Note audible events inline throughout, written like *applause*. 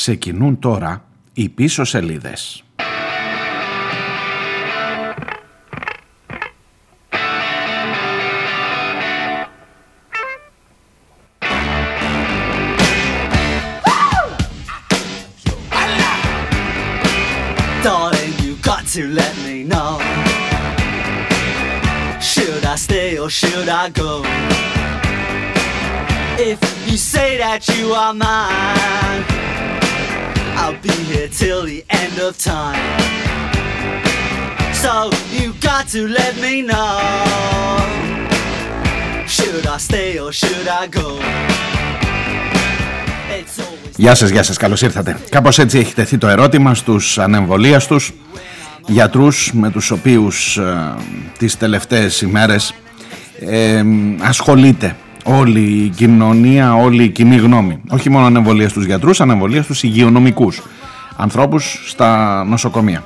ξεκινούν τώρα οι πίσω σελίδες. Darling, you got to let me know. Should I stay or should I go? If you say that you are mine, I'll be here till the end of time. So you got to let me know. Should I stay or should I go? It's always Γεια σας, γεια σας, καλώς ήρθατε. Κάπως έτσι έχει τεθεί το ερώτημα στους ανεμβολίαστους γιατρούς με τους οποίους ε, τις τελευταίες ημέρες ε, ασχολείται όλη η κοινωνία, όλη η κοινή γνώμη. Όχι μόνο ανεμβολία στους γιατρούς, ανεμβολία στους υγειονομικούς ανθρώπους στα νοσοκομεία.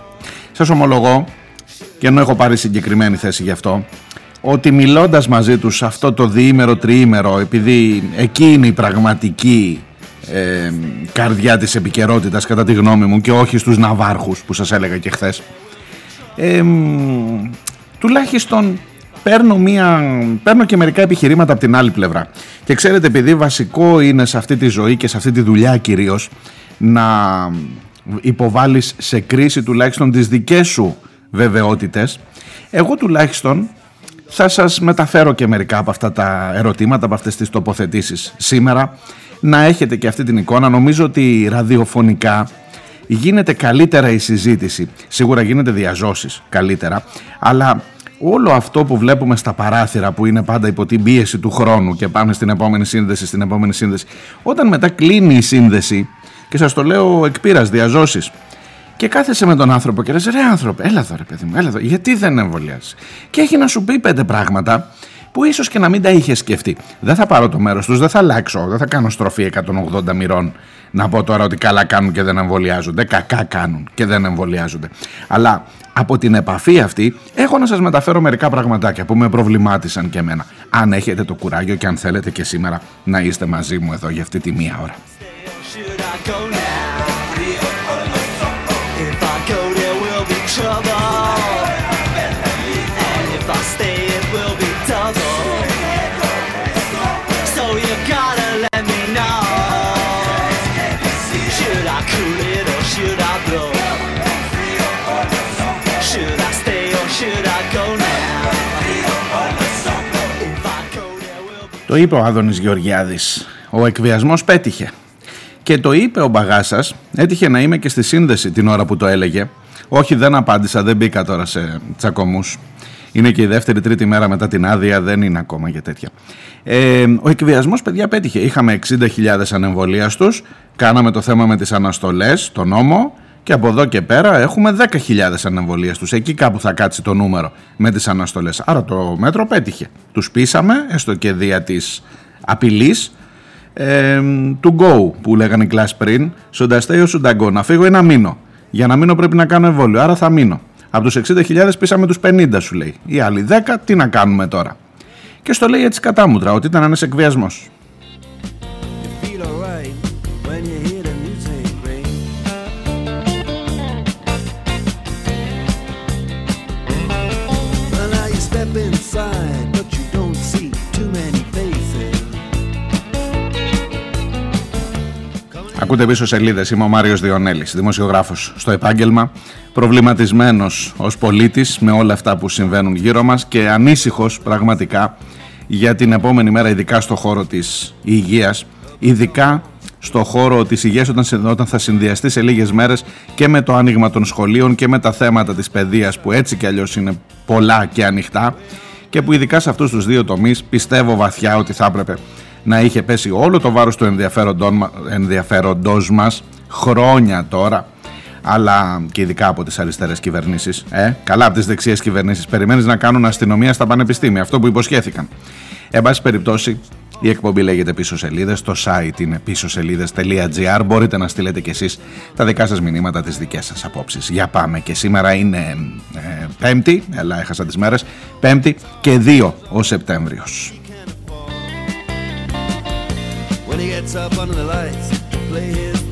Σας ομολογώ, και ενώ έχω πάρει συγκεκριμένη θέση γι' αυτό, ότι μιλώντας μαζί τους αυτό το διήμερο, τριήμερο, επειδή εκεί είναι η πραγματική ε, καρδιά της επικαιρότητας κατά τη γνώμη μου και όχι στους ναυάρχους που σας έλεγα και χθες ε, τουλάχιστον παίρνω, μια, παίρνω και μερικά επιχειρήματα από την άλλη πλευρά και ξέρετε επειδή βασικό είναι σε αυτή τη ζωή και σε αυτή τη δουλειά κυρίως να υποβάλεις σε κρίση τουλάχιστον τις δικές σου βεβαιότητες εγώ τουλάχιστον θα σας μεταφέρω και μερικά από αυτά τα ερωτήματα, από αυτές τις τοποθετήσεις σήμερα να έχετε και αυτή την εικόνα. Νομίζω ότι ραδιοφωνικά γίνεται καλύτερα η συζήτηση. Σίγουρα γίνεται διαζώσεις καλύτερα, αλλά όλο αυτό που βλέπουμε στα παράθυρα που είναι πάντα υπό την πίεση του χρόνου και πάμε στην επόμενη σύνδεση, στην επόμενη σύνδεση, όταν μετά κλείνει η σύνδεση και σας το λέω εκ πείρας, διαζώσεις, και κάθεσαι με τον άνθρωπο και λες ρε άνθρωπε, έλα εδώ ρε παιδί μου, έλα εδώ, γιατί δεν εμβολιάζεις; Και έχει να σου πει πέντε πράγματα που ίσως και να μην τα είχες σκεφτεί. Δεν θα πάρω το μέρος τους, δεν θα αλλάξω, δεν θα κάνω στροφή 180 μοιρών να πω τώρα ότι καλά κάνουν και δεν εμβολιάζονται, κακά κάνουν και δεν εμβολιάζονται. Αλλά από την επαφή αυτή έχω να σας μεταφέρω μερικά πραγματάκια που με προβλημάτισαν και εμένα. Αν έχετε το κουράγιο και αν θέλετε και σήμερα να είστε μαζί μου εδώ για αυτή τη μία ώρα. Το είπε ο Άδωνης Γεωργιάδης. Ο εκβιασμός πέτυχε. Και το είπε ο Μπαγάσας, έτυχε να είμαι και στη σύνδεση την ώρα που το έλεγε. Όχι δεν απάντησα, δεν μπήκα τώρα σε τσακωμούς. Είναι και η δεύτερη τρίτη μέρα μετά την άδεια, δεν είναι ακόμα για τέτοια. Ε, ο εκβιασμός παιδιά πέτυχε. Είχαμε 60.000 ανεμβολίαστους, κάναμε το θέμα με τις αναστολές, το νόμο και από εδώ και πέρα έχουμε 10.000 ανεμβολίαστους. Εκεί κάπου θα κάτσει το νούμερο με τις αναστολές. Άρα το μέτρο πέτυχε. Τους πείσαμε, έστω και δια της απειλής, ε, to go που λέγανε οι κλάσει πριν, σονταστέι ο σουνταγκό, να φύγω ή να μείνω; Για να μείνω πρέπει να κάνω εμβόλιο, άρα θα μείνω. Από τους 60.000 πήσαμε τους 50 σου λέει. Οι άλλοι 10 τι να κάνουμε τώρα; Και στο λέει έτσι κατάμουτρα ότι ήταν ένας εκβιασμός. Ακούτε πίσω σελίδες. Είμαι ο Μάριος Διονέλης, δημοσιογράφος στο επάγγελμα, προβληματισμένος ως πολίτης με όλα αυτά που συμβαίνουν γύρω μας και ανήσυχος πραγματικά για την επόμενη μέρα, ειδικά στο χώρο της υγείας, ειδικά στο χώρο της υγείας όταν, σε- όταν θα συνδυαστεί σε λίγες μέρες και με το άνοιγμα των σχολείων και με τα θέματα της παιδείας που έτσι κι αλλιώς είναι πολλά και ανοιχτά και που ειδικά σε αυτούς τους δύο τομείς πιστεύω βαθιά ότι θα έπρεπε να είχε πέσει όλο το βάρος του ενδιαφέροντών μα- ενδιαφέροντός μας χρόνια τώρα αλλά και ειδικά από τις αριστερές κυβερνήσεις ε, καλά από τις δεξιές κυβερνήσεις περιμένεις να κάνουν αστυνομία στα πανεπιστήμια αυτό που υποσχέθηκαν Εν πάση περιπτώσει, η εκπομπή λέγεται πίσω σελίδες, το site είναι πίσω σελίδες.gr. Μπορείτε να στείλετε κι εσείς τα δικά σας μηνύματα, τις δικές σας απόψεις. Για πάμε και σήμερα είναι ε, Πέμπτη, έλα έχασα τις μέρες, Πέμπτη και 2 ο Σεπτέμβριος. When he gets up under the lights play his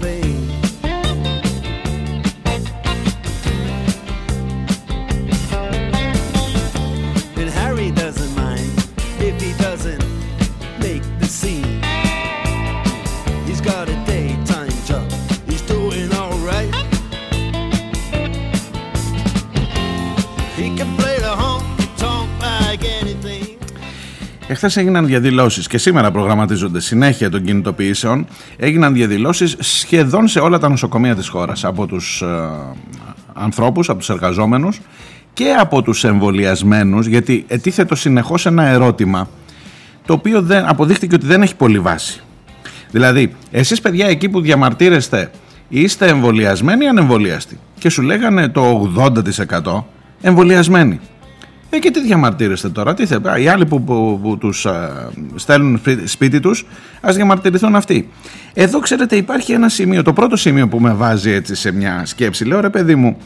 Εχθές έγιναν διαδηλώσεις και σήμερα προγραμματίζονται συνέχεια των κινητοποιήσεων. Έγιναν διαδηλώσεις σχεδόν σε όλα τα νοσοκομεία της χώρας από τους ανθρώπους, από τους εργαζόμενους και από τους εμβολιασμένους, γιατί ετίθετο συνεχώς ένα ερώτημα το οποίο δεν, αποδείχτηκε ότι δεν έχει πολύ βάση. Δηλαδή, εσείς παιδιά εκεί που διαμαρτύρεστε είστε εμβολιασμένοι ή ανεμβολιαστοί; Και σου λέγανε το 80% εμβολιασμένοι. Ε, και τι διαμαρτύρεστε τώρα, τι θέλετε. Οι άλλοι που, που, που τους στέλνουν σπίτι τους, ας διαμαρτυρηθούν αυτοί. Εδώ ξέρετε υπάρχει ένα σημείο, το πρώτο σημείο που με βάζει έτσι σε μια σκέψη. Λέω ρε παιδί μου,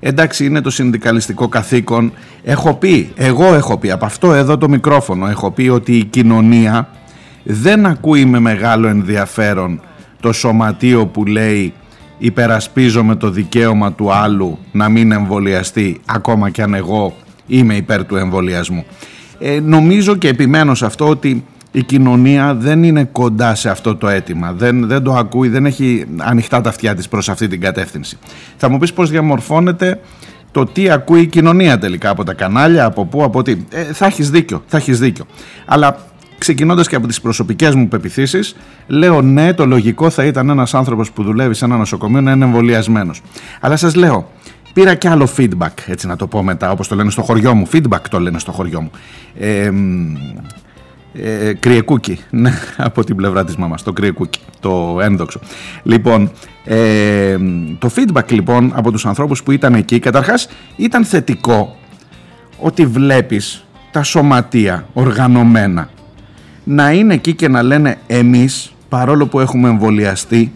εντάξει είναι το συνδικαλιστικό καθήκον. Έχω πει, εγώ έχω πει, από αυτό εδώ το μικρόφωνο έχω πει ότι η κοινωνία δεν ακούει με μεγάλο ενδιαφέρον το σωματείο που λέει υπερασπίζομαι το δικαίωμα του άλλου να μην εμβολιαστεί ακόμα κι αν εγώ είμαι υπέρ του εμβολιασμού. Ε, νομίζω και επιμένω σε αυτό ότι η κοινωνία δεν είναι κοντά σε αυτό το αίτημα, δεν, δεν το ακούει, δεν έχει ανοιχτά τα αυτιά της προς αυτή την κατεύθυνση. Θα μου πεις πώς διαμορφώνεται το τι ακούει η κοινωνία τελικά από τα κανάλια, από πού, από τι. Ε, θα έχεις δίκιο, θα έχεις δίκιο. Αλλά ξεκινώντας και από τις προσωπικές μου πεπιθήσεις, λέω ναι, το λογικό θα ήταν ένας άνθρωπος που δουλεύει σε ένα νοσοκομείο να είναι εμβολιασμένος. Αλλά σας λέω, πήρα και άλλο feedback, έτσι να το πω μετά, όπως το λένε στο χωριό μου. Feedback το λένε στο χωριό μου. Ε, ε, κρυεκούκι, ναι, *laughs* από την πλευρά της μαμάς, το κρυεκούκι, το ένδοξο. Λοιπόν, ε, το feedback λοιπόν από τους ανθρώπους που ήταν εκεί, καταρχάς ήταν θετικό ότι βλέπεις τα σωματεία οργανωμένα να είναι εκεί και να λένε εμείς παρόλο που έχουμε εμβολιαστεί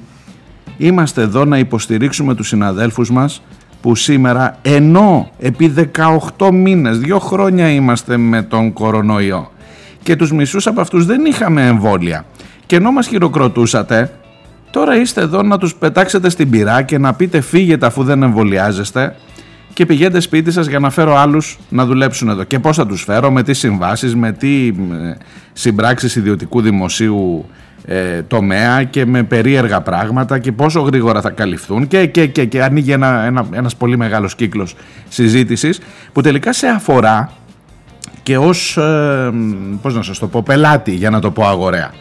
είμαστε εδώ να υποστηρίξουμε τους συναδέλφους μας που σήμερα ενώ επί 18 μήνες, δύο χρόνια είμαστε με τον κορονοϊό και τους μισούς από αυτούς δεν είχαμε εμβόλια και ενώ μας χειροκροτούσατε τώρα είστε εδώ να τους πετάξετε στην πυρά και να πείτε φύγετε αφού δεν εμβολιάζεστε και πηγαίνετε σπίτι σας για να φέρω άλλους να δουλέψουν εδώ. Και πώς θα τους φέρω, με τι συμβάσεις, με τι ε, συμπράξεις ιδιωτικού δημοσίου ε, τομέα και με περίεργα πράγματα και πόσο γρήγορα θα καλυφθούν και, και, και, και ανοίγει ένα, ένα, ένας πολύ μεγάλος κύκλος συζήτησης που τελικά σε αφορά και ως, ε, πώς να σας το πω, πελάτη για να το πω αγορέα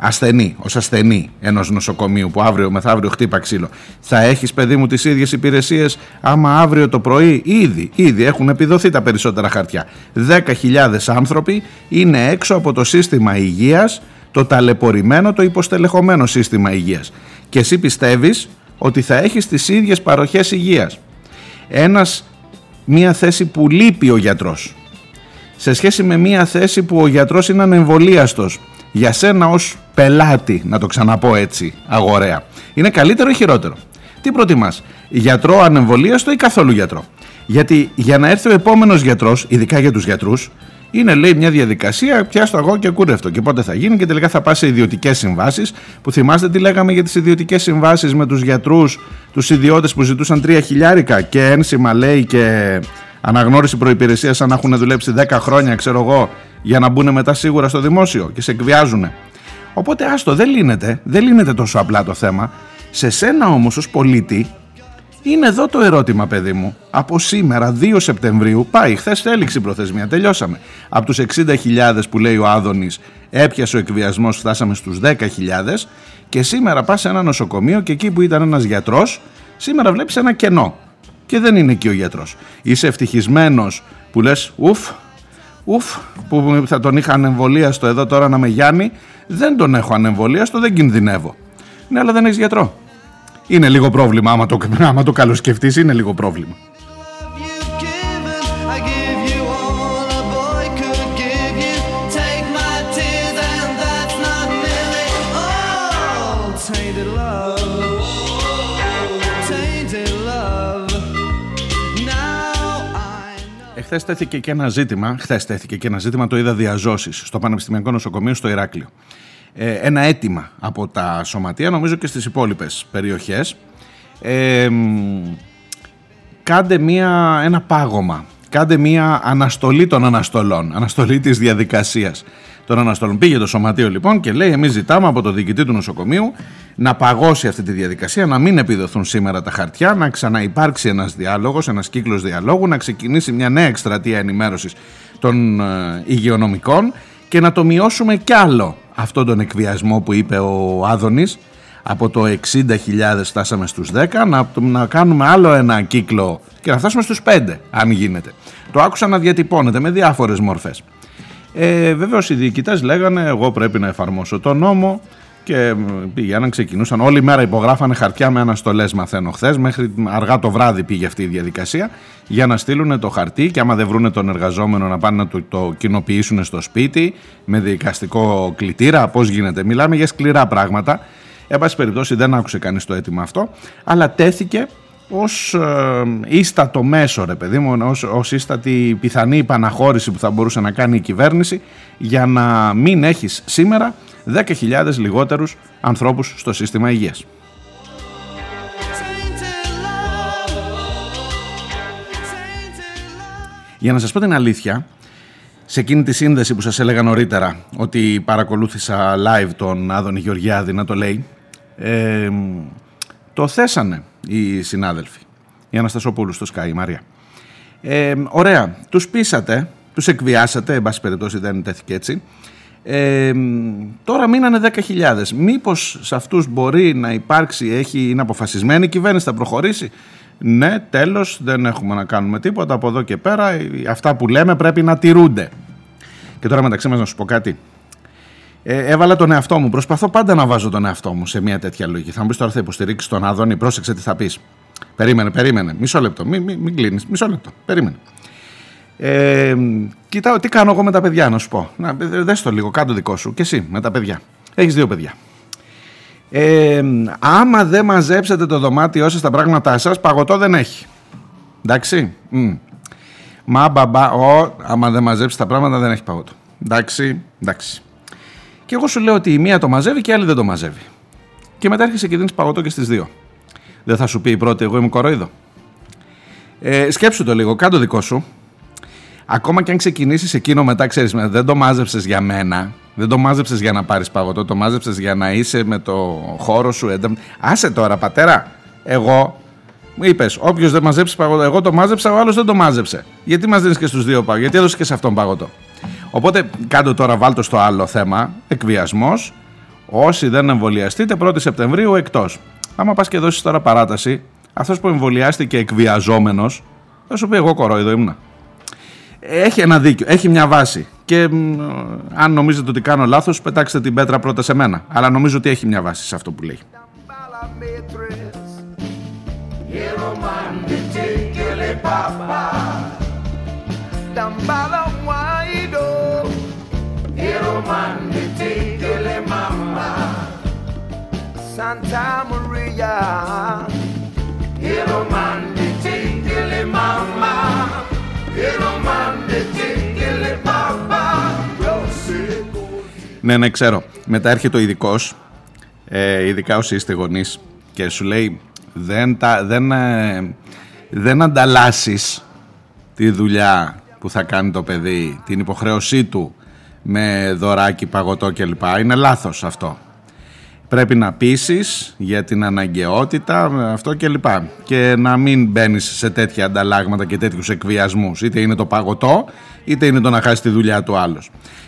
ασθενή, ως ασθενή ενός νοσοκομείου που αύριο μεθαύριο χτύπα ξύλο, θα έχεις παιδί μου τις ίδιες υπηρεσίες άμα αύριο το πρωί ήδη, ήδη έχουν επιδοθεί τα περισσότερα χαρτιά. 10.000 άνθρωποι είναι έξω από το σύστημα υγείας, το ταλαιπωρημένο, το υποστελεχωμένο σύστημα υγείας. Και εσύ πιστεύεις ότι θα έχεις τις ίδιες παροχές υγείας. Ένας, μία θέση που λείπει ο γιατρός σε σχέση με μία θέση που ο γιατρός είναι ανεμβολίαστος για σένα ως πελάτη, να το ξαναπώ έτσι, αγορέα, είναι καλύτερο ή χειρότερο; Τι προτιμάς, γιατρό ανεμβολίαστο ή καθόλου γιατρό; Γιατί για να έρθει ο επόμενος γιατρός, ειδικά για τους γιατρούς, είναι λέει μια διαδικασία, πιάστο εγώ και κούρευτο. Και πότε θα γίνει και τελικά θα πας σε ιδιωτικές συμβάσεις. Που θυμάστε τι λέγαμε για τις ιδιωτικές συμβάσεις με τους γιατρούς, τους ιδιώτες που ζητούσαν τρία χιλιάρικα και ένσημα λέει και αναγνώριση προπηρεσία αν έχουν δουλέψει 10 χρόνια, ξέρω εγώ, για να μπουν μετά σίγουρα στο δημόσιο και σε εκβιάζουν. Οπότε άστο, δεν λύνεται, δεν λύνεται τόσο απλά το θέμα. Σε σένα όμως ως πολίτη είναι εδώ το ερώτημα παιδί μου. Από σήμερα 2 Σεπτεμβρίου πάει, χθες έληξε η προθεσμία, τελειώσαμε. Από τους 60.000 που λέει ο Άδωνης έπιασε ο εκβιασμός, φτάσαμε στους 10.000 και σήμερα πας σε ένα νοσοκομείο και εκεί που ήταν ένας γιατρός, σήμερα βλέπεις ένα κενό και δεν είναι εκεί ο γιατρός. Είσαι ευτυχισμένος που λες ουφ, ουφ, που θα τον είχα ανεμβολίαστο εδώ τώρα να με γιάνει, δεν τον έχω ανεμβολίαστο, δεν κινδυνεύω. Ναι, αλλά δεν έχεις γιατρό. Είναι λίγο πρόβλημα, άμα το, άμα το καλοσκεφτείς, είναι λίγο πρόβλημα. You've given, I give you all a boy could give you. Take my tears, and that's not nearly all. Tainted love, tainted love. Now I know. Εχθές τέθηκε και ένα ζήτημα, χθες τέθηκε και ένα ζήτημα, το είδα διαζώσεις στο Πανεπιστημιακό Νοσοκομείο στο Ηράκλειο. Ε, ένα αίτημα από τα σωματεία, νομίζω και στις υπόλοιπες περιοχές. Ε, μ, κάντε μία, ένα πάγωμα, κάντε μία αναστολή των αναστολών, αναστολή της διαδικασίας των αναστολών. Πήγε το σωματείο λοιπόν και λέει εμείς ζητάμε από το διοικητή του νοσοκομείου να παγώσει αυτή τη διαδικασία, να μην επιδοθούν σήμερα τα χαρτιά, να ξαναυπάρξει ένας διάλογος, ένας κύκλος διαλόγου, να ξεκινήσει μια νέα εκστρατεία ενημέρωσης των ε, υγειονομικών και να το μειώσουμε κι άλλο αυτόν τον εκβιασμό που είπε ο Άδωνης από το 60.000 φτάσαμε στους 10 να, να κάνουμε άλλο ένα κύκλο και να φτάσουμε στους 5 αν γίνεται. Το άκουσα να διατυπώνεται με διάφορες μορφές. Ε, βεβαίως οι διοικητές λέγανε εγώ πρέπει να εφαρμόσω το νόμο και πήγαιναν, ξεκινούσαν. Όλη μέρα υπογράφανε χαρτιά με αναστολές, μαθαίνω χθες. Μέχρι αργά το βράδυ πήγε αυτή η διαδικασία για να στείλουν το χαρτί και άμα δεν βρούνε τον εργαζόμενο να πάνε να το, το κοινοποιήσουν στο σπίτι με δικαστικό κλητήρα. Πώς γίνεται. Μιλάμε για σκληρά πράγματα. Εν πάση περιπτώσει δεν άκουσε κανείς το αίτημα αυτό, αλλά τέθηκε ως ε, ίστατο μέσο ρε παιδί μου, ως, ως ίστατη πιθανή επαναχώρηση που θα μπορούσε να κάνει η κυβέρνηση για να μην έχεις σήμερα 10.000 λιγότερους ανθρώπους στο σύστημα υγείας. Tainted love. Tainted love. Για να σας πω την αλήθεια, σε εκείνη τη σύνδεση που σας έλεγα νωρίτερα ότι παρακολούθησα live τον Άδωνη Γεωργιάδη να το λέει, ε, το θέσανε οι συνάδελφοι, η Αναστασοπούλου στο Sky, η Μαρία. Ε, ωραία, τους πείσατε, τους εκβιάσατε, εν πάση περιπτώσει δεν τέθηκε έτσι. Ε, τώρα μείνανε 10.000. Μήπως σε αυτούς μπορεί να υπάρξει, έχει, είναι αποφασισμένη η κυβέρνηση, θα προχωρήσει; Ναι, τέλος, δεν έχουμε να κάνουμε τίποτα από εδώ και πέρα. ε, Αυτά που λέμε πρέπει να τηρούνται. Και τώρα μεταξύ μας να σου πω κάτι. Ε, έβαλα τον εαυτό μου. Προσπαθώ πάντα να βάζω τον εαυτό μου σε μια τέτοια λογική. Θα μου πεις τώρα θα υποστηρίξεις τον Άδωνη. Πρόσεξε τι θα πεις. Περίμενε, περίμενε. Μισό λεπτό. Μην, μην, μην κλείνεις. Μισό λεπτό. Περίμενε. Ε, κοιτάω τι κάνω εγώ με τα παιδιά, να σου πω. Να, δες το λίγο, κάτω δικό σου. Και εσύ με τα παιδιά. Έχεις δύο παιδιά. Ε, άμα δεν μαζέψετε το δωμάτιό σας τα πράγματά σας, παγωτό δεν έχει. Εντάξει; Μμ. Μα μπαμπά, ο, άμα δεν μαζέψεις τα πράγματα δεν έχει παγωτό. Εντάξει, εντάξει. Και εγώ σου λέω ότι η μία το μαζεύει και η άλλη δεν το μαζεύει. Και μετά έρχεσαι και δίνεις παγωτό και στις δύο. Δεν θα σου πει η πρώτη, εγώ είμαι κοροϊδό. Ε, σκέψου το λίγο, κάτω δικό σου. Ακόμα και αν ξεκινήσεις εκείνο μετά, ξέρεις, δεν το μάζεψες για μένα. Δεν το μάζεψες για να πάρεις παγωτό. Το μάζεψες για να είσαι με το χώρο σου. εντα- Άσε τώρα, πατέρα. Εγώ μου είπες, όποιος δεν μαζέψει παγωτό, εγώ το μάζεψα, ο άλλος δεν το μάζεψε. Γιατί μας δίνεις και στους δύο παγωτό, γιατί έδωσες και σε αυτόν παγωτό. Οπότε κάτω τώρα, βάλτο στο άλλο θέμα, εκβιασμός. Όσοι δεν εμβολιαστείτε 1η Σεπτεμβρίου εκτός. Άμα πας και δώσεις τώρα παράταση, αυτός που εμβολιάστηκε εκβιαζόμενος, θα σου πει: Εγώ κορόιδο ήμουνα. Έχει ένα δίκιο, έχει μια βάση. Και μ, αν νομίζετε ότι κάνω λάθος, πετάξτε την πέτρα πρώτα σε μένα. Αλλά νομίζω ότι έχει μια βάση σε αυτό που λέει. Dambala waido Santa Maria. Ναι, ναι, ξέρω. Μετά έρχεται ο ειδικός, ε, ειδικά όσοι είστε γονείς, και σου λέει: Δεν, τα, δεν, ε, δεν ανταλλάσσεις τη δουλειά που θα κάνει το παιδί, την υποχρέωσή του με δωράκι, παγωτό κλπ. Είναι λάθος αυτό. Πρέπει να πείσεις για την αναγκαιότητα, αυτό κλπ. Και να μην μπαίνεις σε τέτοια ανταλλάγματα και τέτοιους εκβιασμούς. Είτε είναι το παγωτό, είτε είναι το να χάσεις τη δουλειά του άλλο.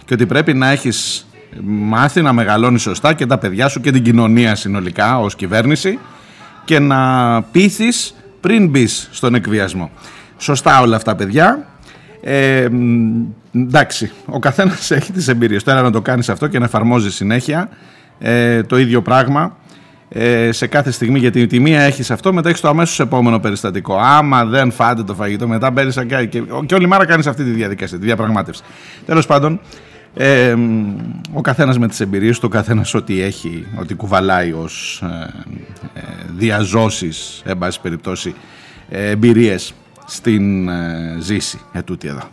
Και ότι πρέπει να έχεις μάθει να μεγαλώνεις σωστά και τα παιδιά σου και την κοινωνία συνολικά ως κυβέρνηση και να πείθεις πριν μπεις στον εκβιασμό. Σωστά όλα αυτά παιδιά. Ε, μ, εντάξει, ο καθένας έχει τις εμπειρίες. Τώρα να το κάνεις αυτό και να εφαρμόζεις συνέχεια ε, το ίδιο πράγμα ε, σε κάθε στιγμή. Γιατί τη μία έχεις αυτό, μετά έχεις το αμέσως επόμενο περιστατικό. Άμα δεν φάτε το φαγητό, μετά μπαίνεις και, και, και όλη μέρα κάνεις αυτή τη διαδικασία, τη διαπραγμάτευση. Τέλος πάντων, ε, μ, ο καθένας με τις εμπειρίες του, ο καθένας ό,τι έχει, ό,τι κουβαλάει ως ε, ε, διαζώσεις, εν πάση περιπτώσει, ε, εμπειρίες στην ε, ζήση ετούτη εδώ.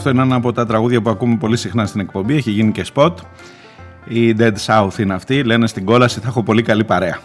Αυτό είναι ένα από τα τραγούδια που ακούμε πολύ συχνά στην εκπομπή. Έχει γίνει και spot. Η Dead South είναι αυτή. Λένε στην κόλαση θα έχω πολύ καλή παρέα.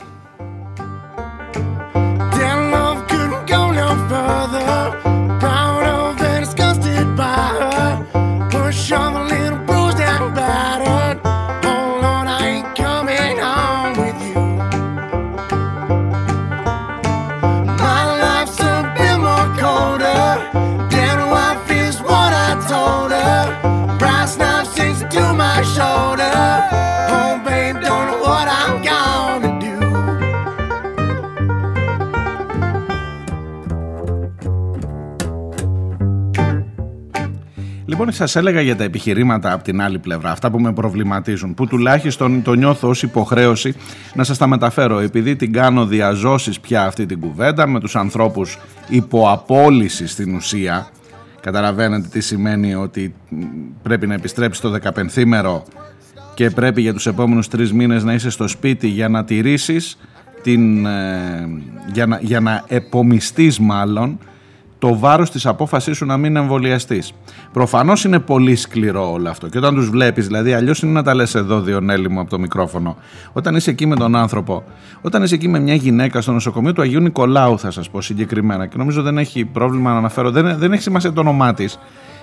Λοιπόν, σας έλεγα για τα επιχειρήματα από την άλλη πλευρά, αυτά που με προβληματίζουν, που τουλάχιστον το νιώθω ως υποχρέωση να σας τα μεταφέρω, επειδή την κάνω διαζώσεις πια αυτή την κουβέντα με τους ανθρώπους υποαπόλυση στην ουσία. Καταλαβαίνετε τι σημαίνει ότι μ, πρέπει να επιστρέψεις το 15ήμερο και πρέπει για τους επόμενους τρεις μήνες να είσαι στο σπίτι για να τηρήσεις την, ε, για, να, για να επομιστείς μάλλον το βάρος της απόφασής σου να μην εμβολιαστείς. Προφανώς είναι πολύ σκληρό όλο αυτό και όταν τους βλέπεις, δηλαδή αλλιώς είναι να τα λες εδώ Διονέλη μου από το μικρόφωνο, όταν είσαι εκεί με τον άνθρωπο, όταν είσαι εκεί με μια γυναίκα στο νοσοκομείο του Αγίου Νικολάου θα σας πω συγκεκριμένα και νομίζω δεν έχει πρόβλημα να αναφέρω, δεν, δεν έχει σημασία το όνομά της,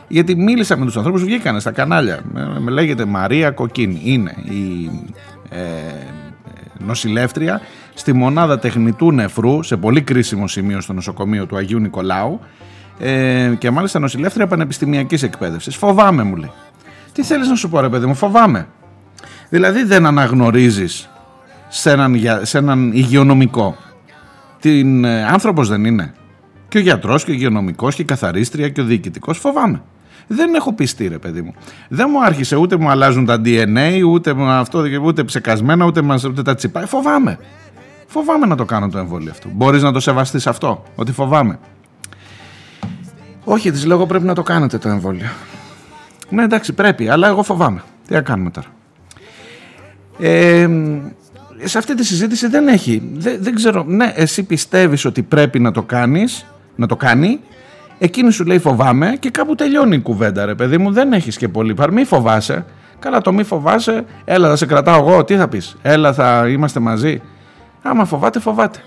γιατί μίλησα με τους ανθρώπους, βγήκανε στα κανάλια, με, με λέγεται Μαρία Κοκκίνη, είναι η ε, νοσηλεύτρια στη μονάδα τεχνητού νεφρού σε πολύ κρίσιμο σημείο στο νοσοκομείο του Αγίου Νικολάου ε, και μάλιστα νοσηλεύτρια πανεπιστημιακής εκπαίδευσης. Φοβάμαι μου λέει. Τι θέλεις να σου πω ρε παιδί μου, φοβάμαι. Δηλαδή δεν αναγνωρίζεις σε έναν, για- σε έναν υγειονομικό. Την ε, άνθρωπος δεν είναι. Και ο γιατρός και ο υγειονομικός και η καθαρίστρια και ο διοικητικός φοβάμαι. Δεν έχω πιστεί ρε παιδί μου. Δεν μου άρχισε ούτε μου αλλάζουν τα DNA, ούτε, μου αυτό, ούτε ψεκασμένα, ούτε, μας, ούτε τα τσιπάει. Φοβάμαι. Φοβάμαι να το κάνω το εμβόλιο αυτό. Μπορείς να το σεβαστείς αυτό, ότι φοβάμαι; Όχι, της λέω πρέπει να το κάνετε το εμβόλιο. Ναι εντάξει πρέπει, αλλά εγώ φοβάμαι. Τι να κάνουμε τώρα; Ε, σε αυτή τη συζήτηση δεν έχει. Δεν, δεν ξέρω. Ναι, εσύ πιστεύεις ότι πρέπει να το κάνεις, να το κάνει. Εκείνη σου λέει φοβάμαι και κάπου τελειώνει η κουβέντα, ρε παιδί μου. Δεν έχεις και πολύ παρ. Μη φοβάσαι. Καλά, το μη φοβάσαι. Έλα, θα σε κρατάω εγώ. Τι θα πεις; Έλα, θα είμαστε μαζί. Άμα φοβάται, φοβάται.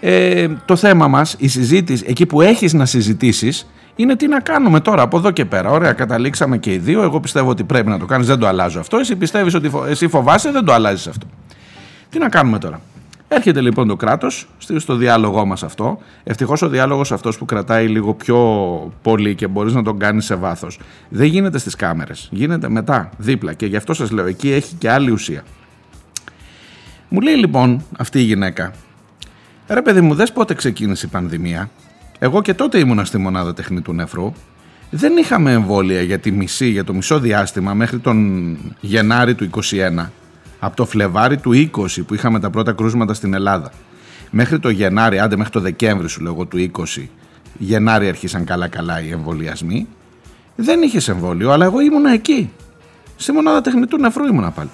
Ε, το θέμα μας, η συζήτηση, εκεί που έχεις να συζητήσεις, είναι τι να κάνουμε τώρα από εδώ και πέρα. Ωραία, καταλήξαμε και οι δύο. Εγώ πιστεύω ότι πρέπει να το κάνεις, δεν το αλλάζω αυτό. Εσύ πιστεύεις ότι φο- εσύ φοβάσαι, δεν το αλλάζεις αυτό. Τι να κάνουμε τώρα. Έρχεται λοιπόν το κράτος στο διάλογό μας αυτό. Ευτυχώς ο διάλογος αυτός που κρατάει λίγο πιο πολύ και μπορείς να τον κάνεις σε βάθος, δεν γίνεται στις κάμερες. Γίνεται μετά, δίπλα. Και γι' αυτό σας λέω, εκεί έχει και άλλη ουσία. Μου λέει λοιπόν αυτή η γυναίκα, ρε παιδί μου, δες πότε ξεκίνησε η πανδημία. Εγώ και τότε ήμουνα στη μονάδα τεχνητού νεφρού. Δεν είχαμε εμβόλια για, τη μισή, για το μισό διάστημα μέχρι τον Γενάρη του 21. Από το Φλεβάρι του 20 που είχαμε τα πρώτα κρούσματα στην Ελλάδα. Μέχρι το Γενάρη, άντε μέχρι το Δεκέμβρη σου λέω εγώ του 20, Γενάρη αρχίσαν καλά-καλά οι εμβολιασμοί. Δεν είχες εμβόλιο, αλλά εγώ ήμουνα εκεί. Στη μονάδα τεχνητού νεφρού ήμουνα πάλι.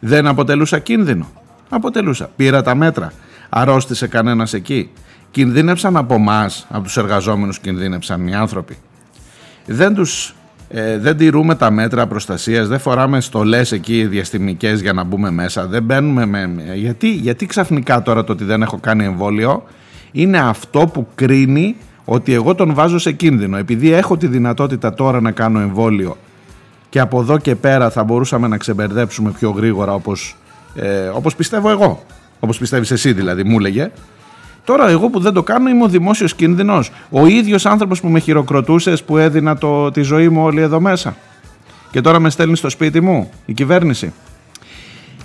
Δεν αποτελούσα κίνδυνο. Αποτελούσα. Πήρα τα μέτρα. Αρρώστησε κανένας εκεί. Κινδύνεψαν από εμάς, από τους εργαζόμενους, κινδύνεψαν οι άνθρωποι. Δεν τους ε, δεν τηρούμε τα μέτρα προστασίας, δεν φοράμε στολές εκεί διαστημικές για να μπούμε μέσα, δεν μπαίνουμε με... Γιατί, γιατί ξαφνικά τώρα το ότι δεν έχω κάνει εμβόλιο είναι αυτό που κρίνει ότι εγώ τον βάζω σε κίνδυνο. Επειδή έχω τη δυνατότητα τώρα να κάνω εμβόλιο και από εδώ και πέρα θα μπορούσαμε να ξεμπερδέψουμε πιο γρήγορα όπως, ε, όπως πιστεύω εγώ. Όπως πιστεύεις εσύ δηλαδή, μου έλεγε. Τώρα εγώ που δεν το κάνω είμαι ο δημόσιος κίνδυνος. Ο ίδιος άνθρωπος που με χειροκροτούσες που έδινα το, τη ζωή μου όλη εδώ μέσα. Και τώρα με στέλνει στο σπίτι μου η κυβέρνηση.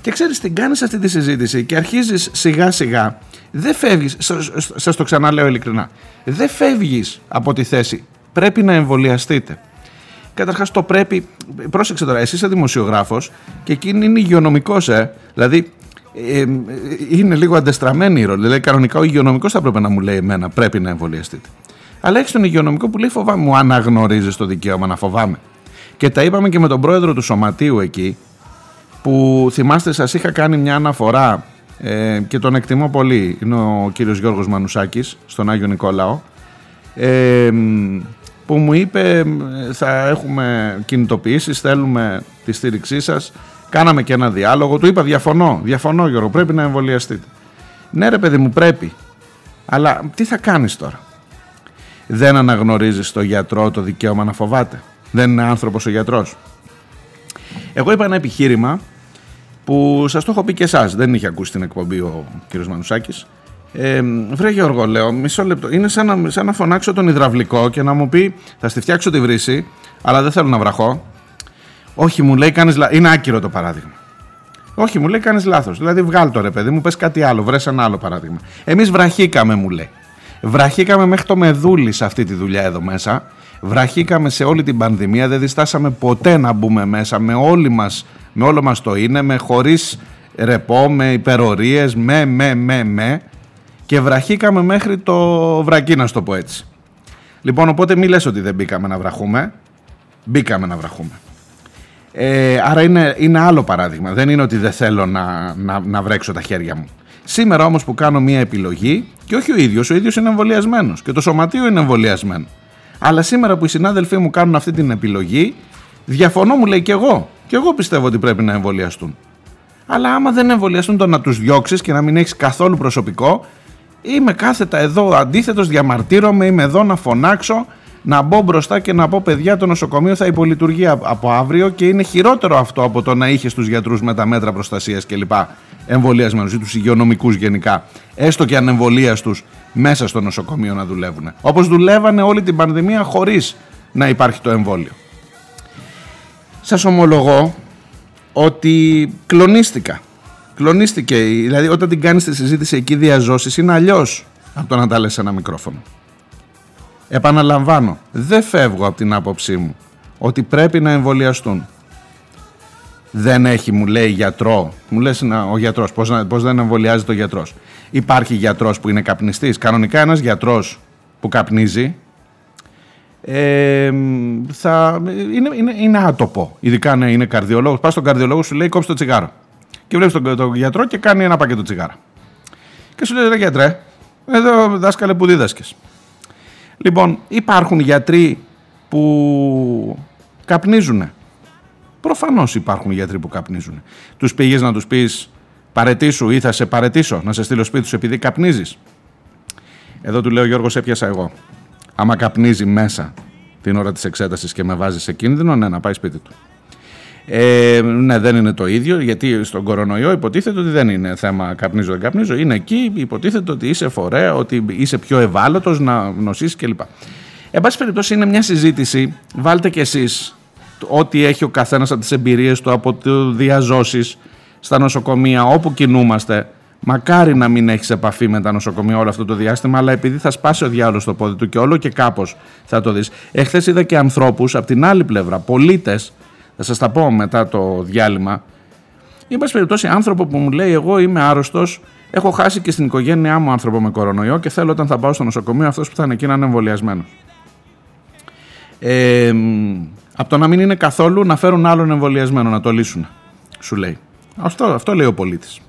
Και ξέρεις την κάνεις αυτή τη συζήτηση και αρχίζεις σιγά σιγά δεν φεύγεις, σ- σ- σας το ξαναλέω ειλικρινά, δεν φεύγεις από τη θέση. Πρέπει να εμβολιαστείτε. Καταρχάς το πρέπει, πρόσεξε τώρα, εσύ είσαι δημοσιογράφος και εκείνη είναι υγειονομικός, ε. Δηλαδή ε, ε, είναι λίγο αντεστραμμένη η ρόλη. Δηλαδή κανονικά ο υγειονομικός θα πρέπει να μου λέει εμένα πρέπει να εμβολιαστείτε. Αλλά έχεις τον υγειονομικό που λέει φοβάμαι, μου αναγνωρίζεις το δικαίωμα να φοβάμαι. Και τα είπαμε και με τον πρόεδρο του σωματείου εκεί, που θυμάστε σας είχα κάνει μια αναφορά ε, και τον εκτιμώ πολύ. Είναι ο κύριος Γιώργος Μανουσάκης στον Άγιο Νικόλαο. Ε, μ, που μου είπε ε, θα έχουμε κινητοποιήσεις, θέλουμε τη στήριξή σας. Κάναμε και ένα διάλογο. Του είπα διαφωνώ, διαφωνώ Γιώργο, πρέπει να εμβολιαστείτε. Ναι ρε παιδί μου πρέπει. Αλλά τι θα κάνεις τώρα; Δεν αναγνωρίζεις το γιατρό το δικαίωμα να φοβάται. Δεν είναι άνθρωπος ο γιατρός. Εγώ είπα ένα επιχείρημα που σας το έχω πει και εσάς. Δεν είχε ακούσει την εκπομπή ο κύριος Μανουσάκης. Ε, βρε Γιώργο, λέω, μισό λεπτό. Είναι σαν να, σαν να φωνάξω τον υδραυλικό και να μου πει θα στη φτιάξω τη βρύση, αλλά δεν θέλω να βραχώ. Όχι, μου λέει, κάνεις λάθος. Είναι άκυρο το παράδειγμα. Όχι, μου λέει, κάνεις λάθος. Δηλαδή, βγάλ το ρε παιδί μου, πες κάτι άλλο, βρες ένα άλλο παράδειγμα. Εμείς βραχήκαμε, μου λέει. Βραχήκαμε μέχρι το μεδούλι σε αυτή τη δουλειά εδώ μέσα. Βραχήκαμε σε όλη την πανδημία, δεν διστάσαμε ποτέ να μπούμε μέσα με, όλη μας, με όλο μας το είναι, με χωρίς ρεπό, με υπερορίες, με, με, με, με και βραχήκαμε μέχρι το βρακί να στο πω έτσι. Λοιπόν, οπότε μη λες ότι δεν μπήκαμε να βραχούμε, μπήκαμε να βραχούμε. Ε, άρα είναι, είναι άλλο παράδειγμα. Δεν είναι ότι δεν θέλω να, να, να βρέξω τα χέρια μου. Σήμερα όμως που κάνω μια επιλογή, και όχι ο ίδιος, ο ίδιος είναι εμβολιασμένος και το σωματείο είναι εμβολιασμένο. Αλλά σήμερα που οι συνάδελφοί μου κάνουν αυτή την επιλογή, διαφωνώ μου λέει και εγώ. Και εγώ πιστεύω ότι πρέπει να εμβολιαστούν. Αλλά άμα δεν εμβολιαστούν το να τους διώξεις και να μην έχεις καθόλου προσωπικό, είμαι κάθετα εδώ αντίθετος, διαμαρτύρομαι, είμαι εδώ να φωνάξω, να μπω μπροστά και να πω παιδιά το νοσοκομείο θα υπολειτουργεί από αύριο και είναι χειρότερο αυτό από το να είχες τους γιατρούς με τα μέτρα προστασίας κλπ. εμβολιασμένους ή τους υγειονομικούς γενικά, έστω και ανεμβολίαστους μέσα στο νοσοκομείο να δουλεύουν. Όπως δουλεύανε όλη την πανδημία χωρίς να υπάρχει το εμβόλιο. Σας ομολογώ ότι κλονίστηκα. Κλονίστηκε, δηλαδή όταν την κάνεις τη συζήτηση εκεί διαζώσεις είναι αλλιώς από το να τα λες σε ένα μικρόφωνο. Επαναλαμβάνω, δεν φεύγω από την άποψή μου ότι πρέπει να εμβολιαστούν. Δεν έχει, μου λέει γιατρό. Μου λες να, ο γιατρός, πώς, να- πώς δεν εμβολιάζεται ο γιατρός. Υπάρχει γιατρός που είναι καπνιστής. Κανονικά ένας γιατρός που καπνίζει ε, θα, είναι, είναι, είναι άτοπο. Ειδικά αν είναι καρδιολόγος. Πας στον καρδιολόγο σου λέει κόψε το τσιγάρο. Και βλέπεις τον, τον γιατρό και κάνει ένα πακέτο τσιγάρα. Και σου λέει ρε γιατρέ, εδώ δάσκαλε που δίδασκες. Λοιπόν, υπάρχουν γιατροί που καπνίζουν. Προφανώς υπάρχουν γιατροί που καπνίζουν. Τους πήγες να τους πεις παρετήσου ή θα σε παρετήσω, να σε στείλω σπίτι σου επειδή καπνίζεις. Εδώ του λέω ο Γιώργος έπιασα εγώ. Άμα καπνίζει μέσα την ώρα της εξέτασης και με βάζεις σε κίνδυνο, ναι, να πάει σπίτι του. Ε, ναι, δεν είναι το ίδιο, γιατί στον κορονοϊό υποτίθεται ότι δεν είναι θέμα καπνίζω δεν καπνίζω. Είναι εκεί, υποτίθεται ότι είσαι φορέα, ότι είσαι πιο ευάλωτος να νοσήσει κλπ. Εν πάση περιπτώσει, είναι μια συζήτηση. Βάλτε κι εσείς ό,τι έχει ο καθένας από τις εμπειρίες του, από το διαζώσεις στα νοσοκομεία, όπου κινούμαστε. Μακάρι να μην έχεις επαφή με τα νοσοκομεία όλο αυτό το διάστημα, αλλά επειδή θα σπάσει ο διάλογο στο πόδι του και όλο και κάπως θα το δεις. Εχθές είδα και ανθρώπους από την άλλη πλευρά, πολίτες, θα σας τα πω μετά το διάλειμμα. Εν πάση περιπτώσει, άνθρωπο που μου λέει: Εγώ είμαι άρρωστος, έχω χάσει και στην οικογένειά μου άνθρωπο με κορονοϊό και θέλω όταν θα πάω στο νοσοκομείο αυτός που θα είναι εκεί να είναι εμβολιασμένος. Ε, από το να μην είναι καθόλου να φέρουν άλλον εμβολιασμένο να το λύσουν, σου λέει. Αυτό, αυτό λέει ο πολίτης.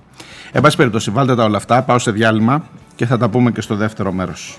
Εν πάση περιπτώσει, βάλτε τα όλα αυτά, πάω σε διάλειμμα και θα τα πούμε και στο δεύτερο μέρος.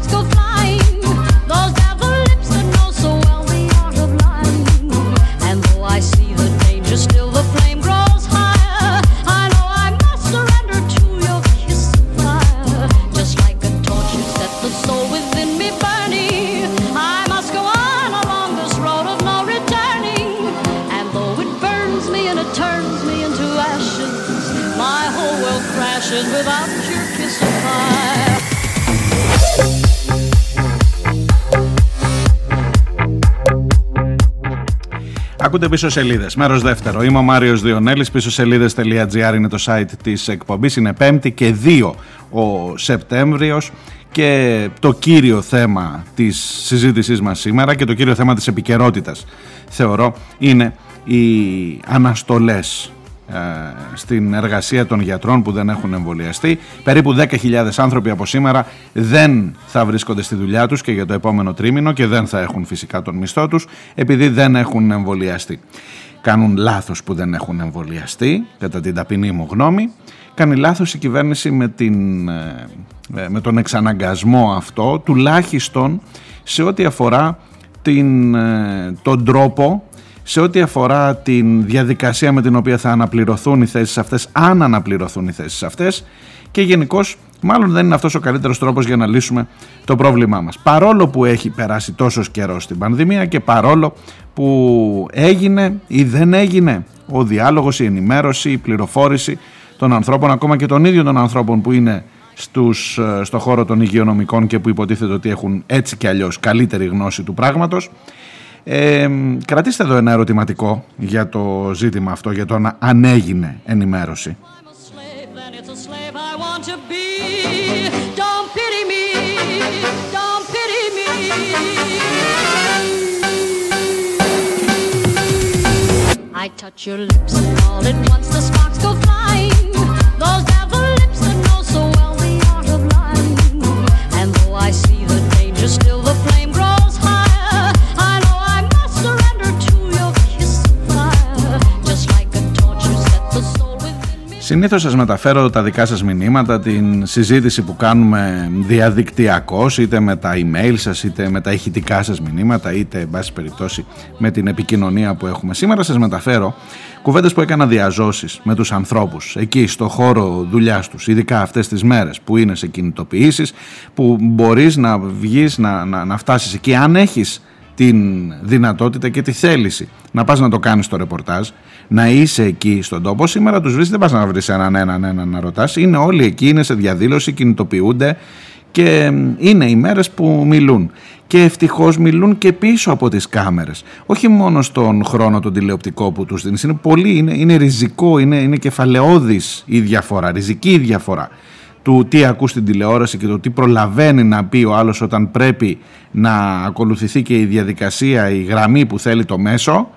Ακούτε πίσω σελίδες. Μέρος δεύτερο. Είμαι ο Μάριος Διονέλης. Πίσω σελίδε.gr είναι το site της εκπομπής. Είναι 5η και 2 ο Σεπτέμβριος. Και το κύριο θέμα της συζήτησής μας σήμερα και το κύριο θέμα της επικαιρότητας θεωρώ είναι οι αναστολές ε, στην εργασία των γιατρών που δεν έχουν εμβολιαστεί. Περίπου 10.000 άνθρωποι από σήμερα δεν θα βρίσκονται στη δουλειά τους και για το επόμενο τρίμηνο και δεν θα έχουν φυσικά τον μισθό τους επειδή δεν έχουν εμβολιαστεί. Κάνουν λάθος που δεν έχουν εμβολιαστεί, κατά την ταπεινή μου γνώμη. Κάνει λάθος η κυβέρνηση με, την, ε, ε, με τον εξαναγκασμό αυτό, τουλάχιστον σε ό,τι αφορά την, ε, τον τρόπο σε ό,τι αφορά την διαδικασία με την οποία θα αναπληρωθούν οι θέσεις αυτές, αν αναπληρωθούν οι θέσεις αυτές και γενικώ μάλλον δεν είναι αυτός ο καλύτερος τρόπος για να λύσουμε το πρόβλημά μας. Παρόλο που έχει περάσει τόσος καιρός στην πανδημία και παρόλο που έγινε ή δεν έγινε ο διάλογος, η ενημέρωση, η πληροφόρηση των ανθρώπων, ακόμα και των ίδιων των ανθρώπων που είναι στους, ε, στο χώρο των υγειονομικών και που υποτίθεται ότι έχουν έτσι και αλλιώς καλύτερη γνώση του πράγματος. Ε, κρατήστε εδώ ένα ερωτηματικό για το ζήτημα αυτό, για το αν- αν έγινε ενημέρωση. I'm a slave, then it's a slave I want to be. Don't pity me, don't pity me. I touch your lips and all at once the sparks go flying. Those devil lips that know so well the art of lying. And though I see the danger, still the Συνήθως σας μεταφέρω τα δικά σας μηνύματα, την συζήτηση που κάνουμε διαδικτυακώς, είτε με τα email σας, είτε με τα ηχητικά σας μηνύματα, είτε, εν πάση περιπτώσει, με την επικοινωνία που έχουμε. Σήμερα σας μεταφέρω κουβέντες που έκανα διαζώσεις με τους ανθρώπους, εκεί στο χώρο δουλειάς τους, ειδικά αυτές τις μέρες που είναι σε κινητοποιήσεις, που μπορείς να βγεις, να, να, να φτάσεις εκεί. Αν έχεις την δυνατότητα και τη θέληση να πας να το κάνεις το ρεπορτάζ, να είσαι εκεί στον τόπο. Σήμερα τους βρεις, δεν πας να βρεις έναν έναν έναν να ρωτάς. Είναι όλοι εκεί, είναι σε διαδήλωση, κινητοποιούνται και είναι οι μέρες που μιλούν. Και ευτυχώς μιλούν και πίσω από τις κάμερες. Όχι μόνο στον χρόνο τον τηλεοπτικό που τους δίνεις. Είναι πολύ, είναι, είναι ριζικό, είναι, είναι κεφαλαιώδης η διαφορά, ριζική η διαφορά του τι ακούς στην τηλεόραση και το τι προλαβαίνει να πει ο άλλος όταν πρέπει να ακολουθηθεί και η διαδικασία, η γραμμή που θέλει το μέσο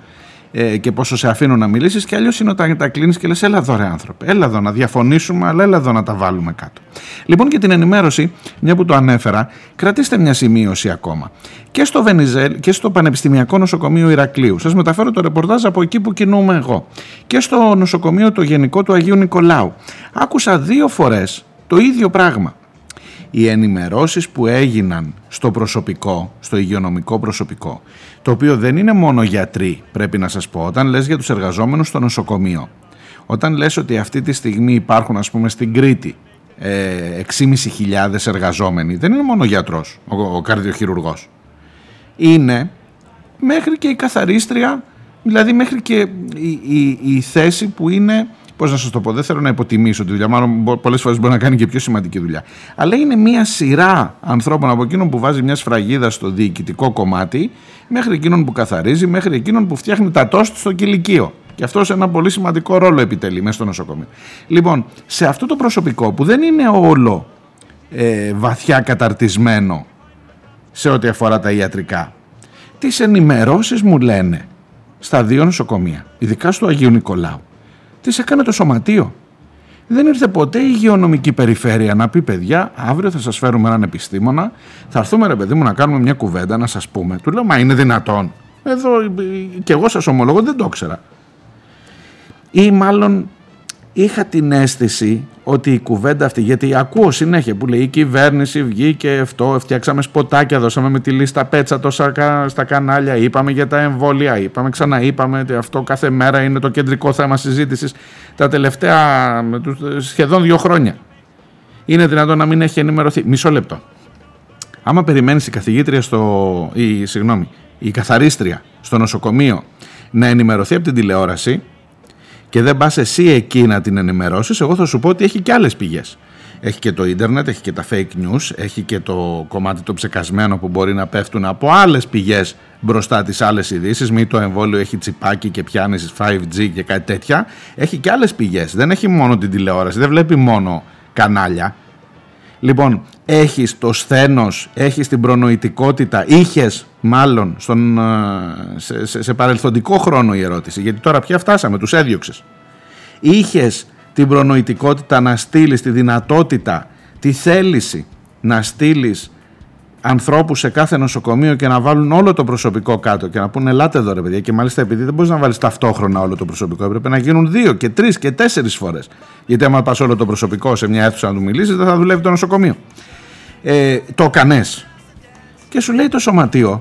ε, και πόσο σε αφήνω να μιλήσεις και αλλιώς είναι όταν τα κλείνεις και λες έλα εδώ ρε άνθρωπε, έλα εδώ να διαφωνήσουμε αλλά έλα εδώ να τα βάλουμε κάτω. Λοιπόν και την ενημέρωση, μια που το ανέφερα, κρατήστε μια σημείωση ακόμα. Και στο Βενιζέλ και στο Πανεπιστημιακό Νοσοκομείο Ηρακλείου. Σας μεταφέρω το ρεπορτάζ από εκεί που κινούμαι εγώ. Και στο νοσοκομείο το Γενικό του Αγίου Νικολάου. Άκουσα δύο φορές το ίδιο πράγμα. Οι ενημερώσεις που έγιναν στο προσωπικό, στο υγειονομικό προσωπικό, το οποίο δεν είναι μόνο γιατροί, πρέπει να σας πω, όταν λες για τους εργαζόμενους στο νοσοκομείο, όταν λες ότι αυτή τη στιγμή υπάρχουν ας πούμε στην Κρήτη ε, 6.500 εργαζόμενοι, δεν είναι μόνο γιατρός, ο, ο καρδιοχειρουργός. Είναι μέχρι και η καθαρίστρια, δηλαδή μέχρι και η, η, η θέση που είναι Πώς να σας το πω, δεν θέλω να υποτιμήσω τη δουλειά. Μάλλον πολλές φορές μπορεί να κάνει και πιο σημαντική δουλειά. Αλλά είναι μια σειρά ανθρώπων από εκείνον που βάζει μια σφραγίδα στο διοικητικό κομμάτι, μέχρι εκείνον που καθαρίζει, μέχρι εκείνον που φτιάχνει τα τόστ στο κηλικείο. Και αυτό σε ένα πολύ σημαντικό ρόλο επιτελεί μέσα στο νοσοκομείο. Λοιπόν, σε αυτό το προσωπικό που δεν είναι όλο ε, βαθιά καταρτισμένο σε ό,τι αφορά τα ιατρικά, τις ενημερώσεις μου λένε στα δύο νοσοκομεία, ειδικά στο Αγίου Νικολάου, τι έκανε το σωματείο. Δεν ήρθε ποτέ η υγειονομική περιφέρεια να πει παιδιά, αύριο θα σας φέρουμε έναν επιστήμονα, θα έρθουμε ρε παιδί μου να κάνουμε μια κουβέντα να σας πούμε. Του λέω, Μα είναι δυνατόν. Εδώ και εγώ σας ομολογώ δεν το ήξερα. Ή μάλλον είχα την αίσθηση ότι η κουβέντα αυτή, γιατί ακούω συνέχεια που λέει η κυβέρνηση βγήκε αυτό, φτιάξαμε σποτάκια, δώσαμε με τη λίστα πέτσα τόσα κα- στα κανάλια, είπαμε για τα εμβόλια, είπαμε ξαναείπαμε ότι αυτό κάθε μέρα είναι το κεντρικό θέμα συζήτησης τα τελευταία με τους- σχεδόν δύο χρόνια. Είναι δυνατόν να μην έχει ενημερωθεί. Μισό λεπτό. Άμα περιμένεις η καθηγήτρια στο, η, συγγνώμη, η καθαρίστρια στο νοσοκομείο να ενημερωθεί από την τηλεόραση, και δεν πας εσύ εκεί να την ενημερώσεις, εγώ θα σου πω ότι έχει και άλλες πηγές. Έχει και το ίντερνετ, έχει και τα fake news, έχει και το κομμάτι το ψεκασμένο που μπορεί να πέφτουν από άλλες πηγές μπροστά τις άλλες ειδήσεις. Μη το εμβόλιο έχει τσιπάκι και πιάνεις 5G και κάτι τέτοια. Έχει και άλλες πηγές. Δεν έχει μόνο την τηλεόραση, δεν βλέπει μόνο κανάλια. Λοιπόν, έχεις το σθένος, έχεις την προνοητικότητα, είχες μάλλον στον, ε, σε, σε, σε παρελθοντικό χρόνο η ερώτηση, γιατί τώρα πια φτάσαμε, τους έδιωξες. Είχες την προνοητικότητα να στείλεις τη δυνατότητα, τη θέληση να στείλεις ανθρώπους σε κάθε νοσοκομείο και να βάλουν όλο το προσωπικό κάτω και να πούνε ελάτε εδώ ρε παιδιά και μάλιστα επειδή δεν μπορείς να βάλεις ταυτόχρονα όλο το προσωπικό έπρεπε να γίνουν δύο και τρεις και τέσσερις φορές. Γιατί άμα πας όλο το προσωπικό σε μια αίθουσα να του μιλήσεις δεν θα δουλεύει το νοσοκομείο. Ε, το κανές και σου λέει το σωματείο.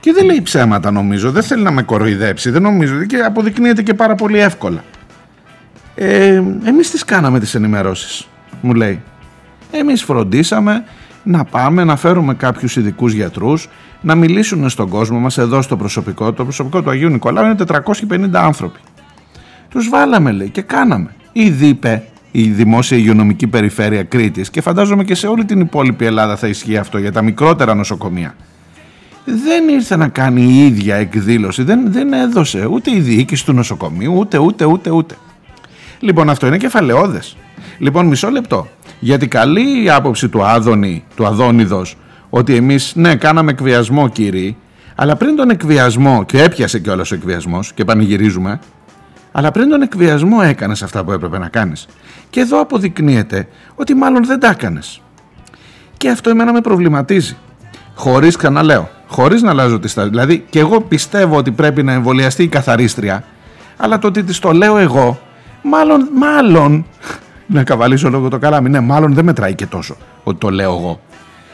Και δεν λέει ψέματα νομίζω. Δεν θέλει να με κοροϊδέψει. Δεν νομίζω. Και αποδεικνύεται και πάρα πολύ εύκολα. Ε, εμείς τις κάναμε τις ενημερώσεις μου λέει. Εμείς φροντίσαμε να πάμε να φέρουμε κάποιους ειδικούς γιατρούς να μιλήσουν στον κόσμο μας εδώ στο προσωπικό. Το προσωπικό του Αγίου Νικολάου είναι 450 άνθρωποι. Τους βάλαμε λέει και κάναμε. Ήδη είπε η Δημόσια Υγειονομική Περιφέρεια Κρήτης και φαντάζομαι και σε όλη την υπόλοιπη Ελλάδα θα ισχύει αυτό για τα μικρότερα νοσοκομεία. Δεν ήρθε να κάνει η ίδια εκδήλωση δεν, δεν έδωσε ούτε η διοίκηση του νοσοκομείου ούτε ούτε ούτε ούτε. Λοιπόν, αυτό είναι κεφαλαιόδες. Λοιπόν, μισό λεπτό. Γιατί καλή η άποψη του Άδωνη, του Αδόνιδος, ότι εμείς, ναι, κάναμε εκβιασμό, κύριοι, αλλά πριν τον εκβιασμό, και έπιασε κιόλας ο εκβιασμός και πανηγυρίζουμε, αλλά πριν τον εκβιασμό έκανες αυτά που έπρεπε να κάνεις. Και εδώ αποδεικνύεται ότι μάλλον δεν τα έκανες. Και αυτό εμένα με προβληματίζει. Χωρίς, ξαναλέω, χωρίς να αλλάζω τη στάση. Δηλαδή, και εγώ πιστεύω ότι πρέπει να εμβολιαστεί η καθαρίστρια, αλλά το ότι της το λέω εγώ Μάλλον, μάλλον, να καβαλήσω λόγω το καλάμι, ναι, μάλλον δεν μετράει και τόσο ότι το λέω εγώ.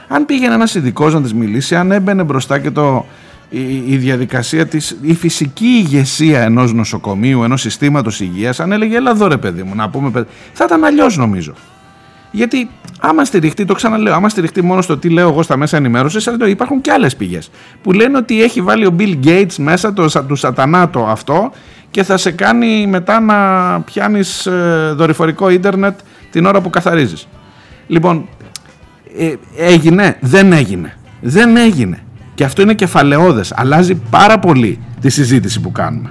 Αν πήγαινε ένας ειδικός να της μιλήσει, αν έμπαινε μπροστά και το, η, η διαδικασία της, η φυσική ηγεσία ενός νοσοκομείου, ενός συστήματος υγείας, αν έλεγε έλα εδώ ρε παιδί μου, να πούμε παιδί, θα ήταν αλλιώς νομίζω. Γιατί άμα στηριχτεί, το ξαναλέω, άμα στηριχτεί μόνο στο τι λέω εγώ στα μέσα ενημέρωσης, υπάρχουν και άλλες πηγές που λένε ότι έχει βάλει ο Bill Gates μέσα το, σα- του σατανάτο αυτό και θα σε κάνει μετά να πιάνεις δορυφορικό ίντερνετ την ώρα που καθαρίζεις. Λοιπόν, ε, έγινε, δεν έγινε. Δεν έγινε. Και αυτό είναι κεφαλαιόδες. Αλλάζει πάρα πολύ τη συζήτηση που κάνουμε.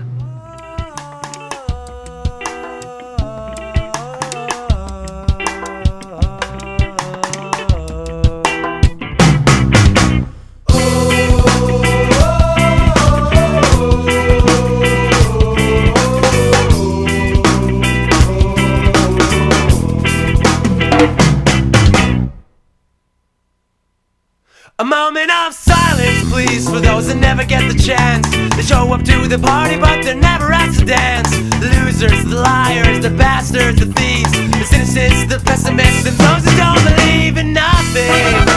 Those that never get the chance. They show up to the party, but they're never asked to dance. The losers, the liars, the bastards, the thieves, the citizens, the pessimists, and those who don't believe in nothing.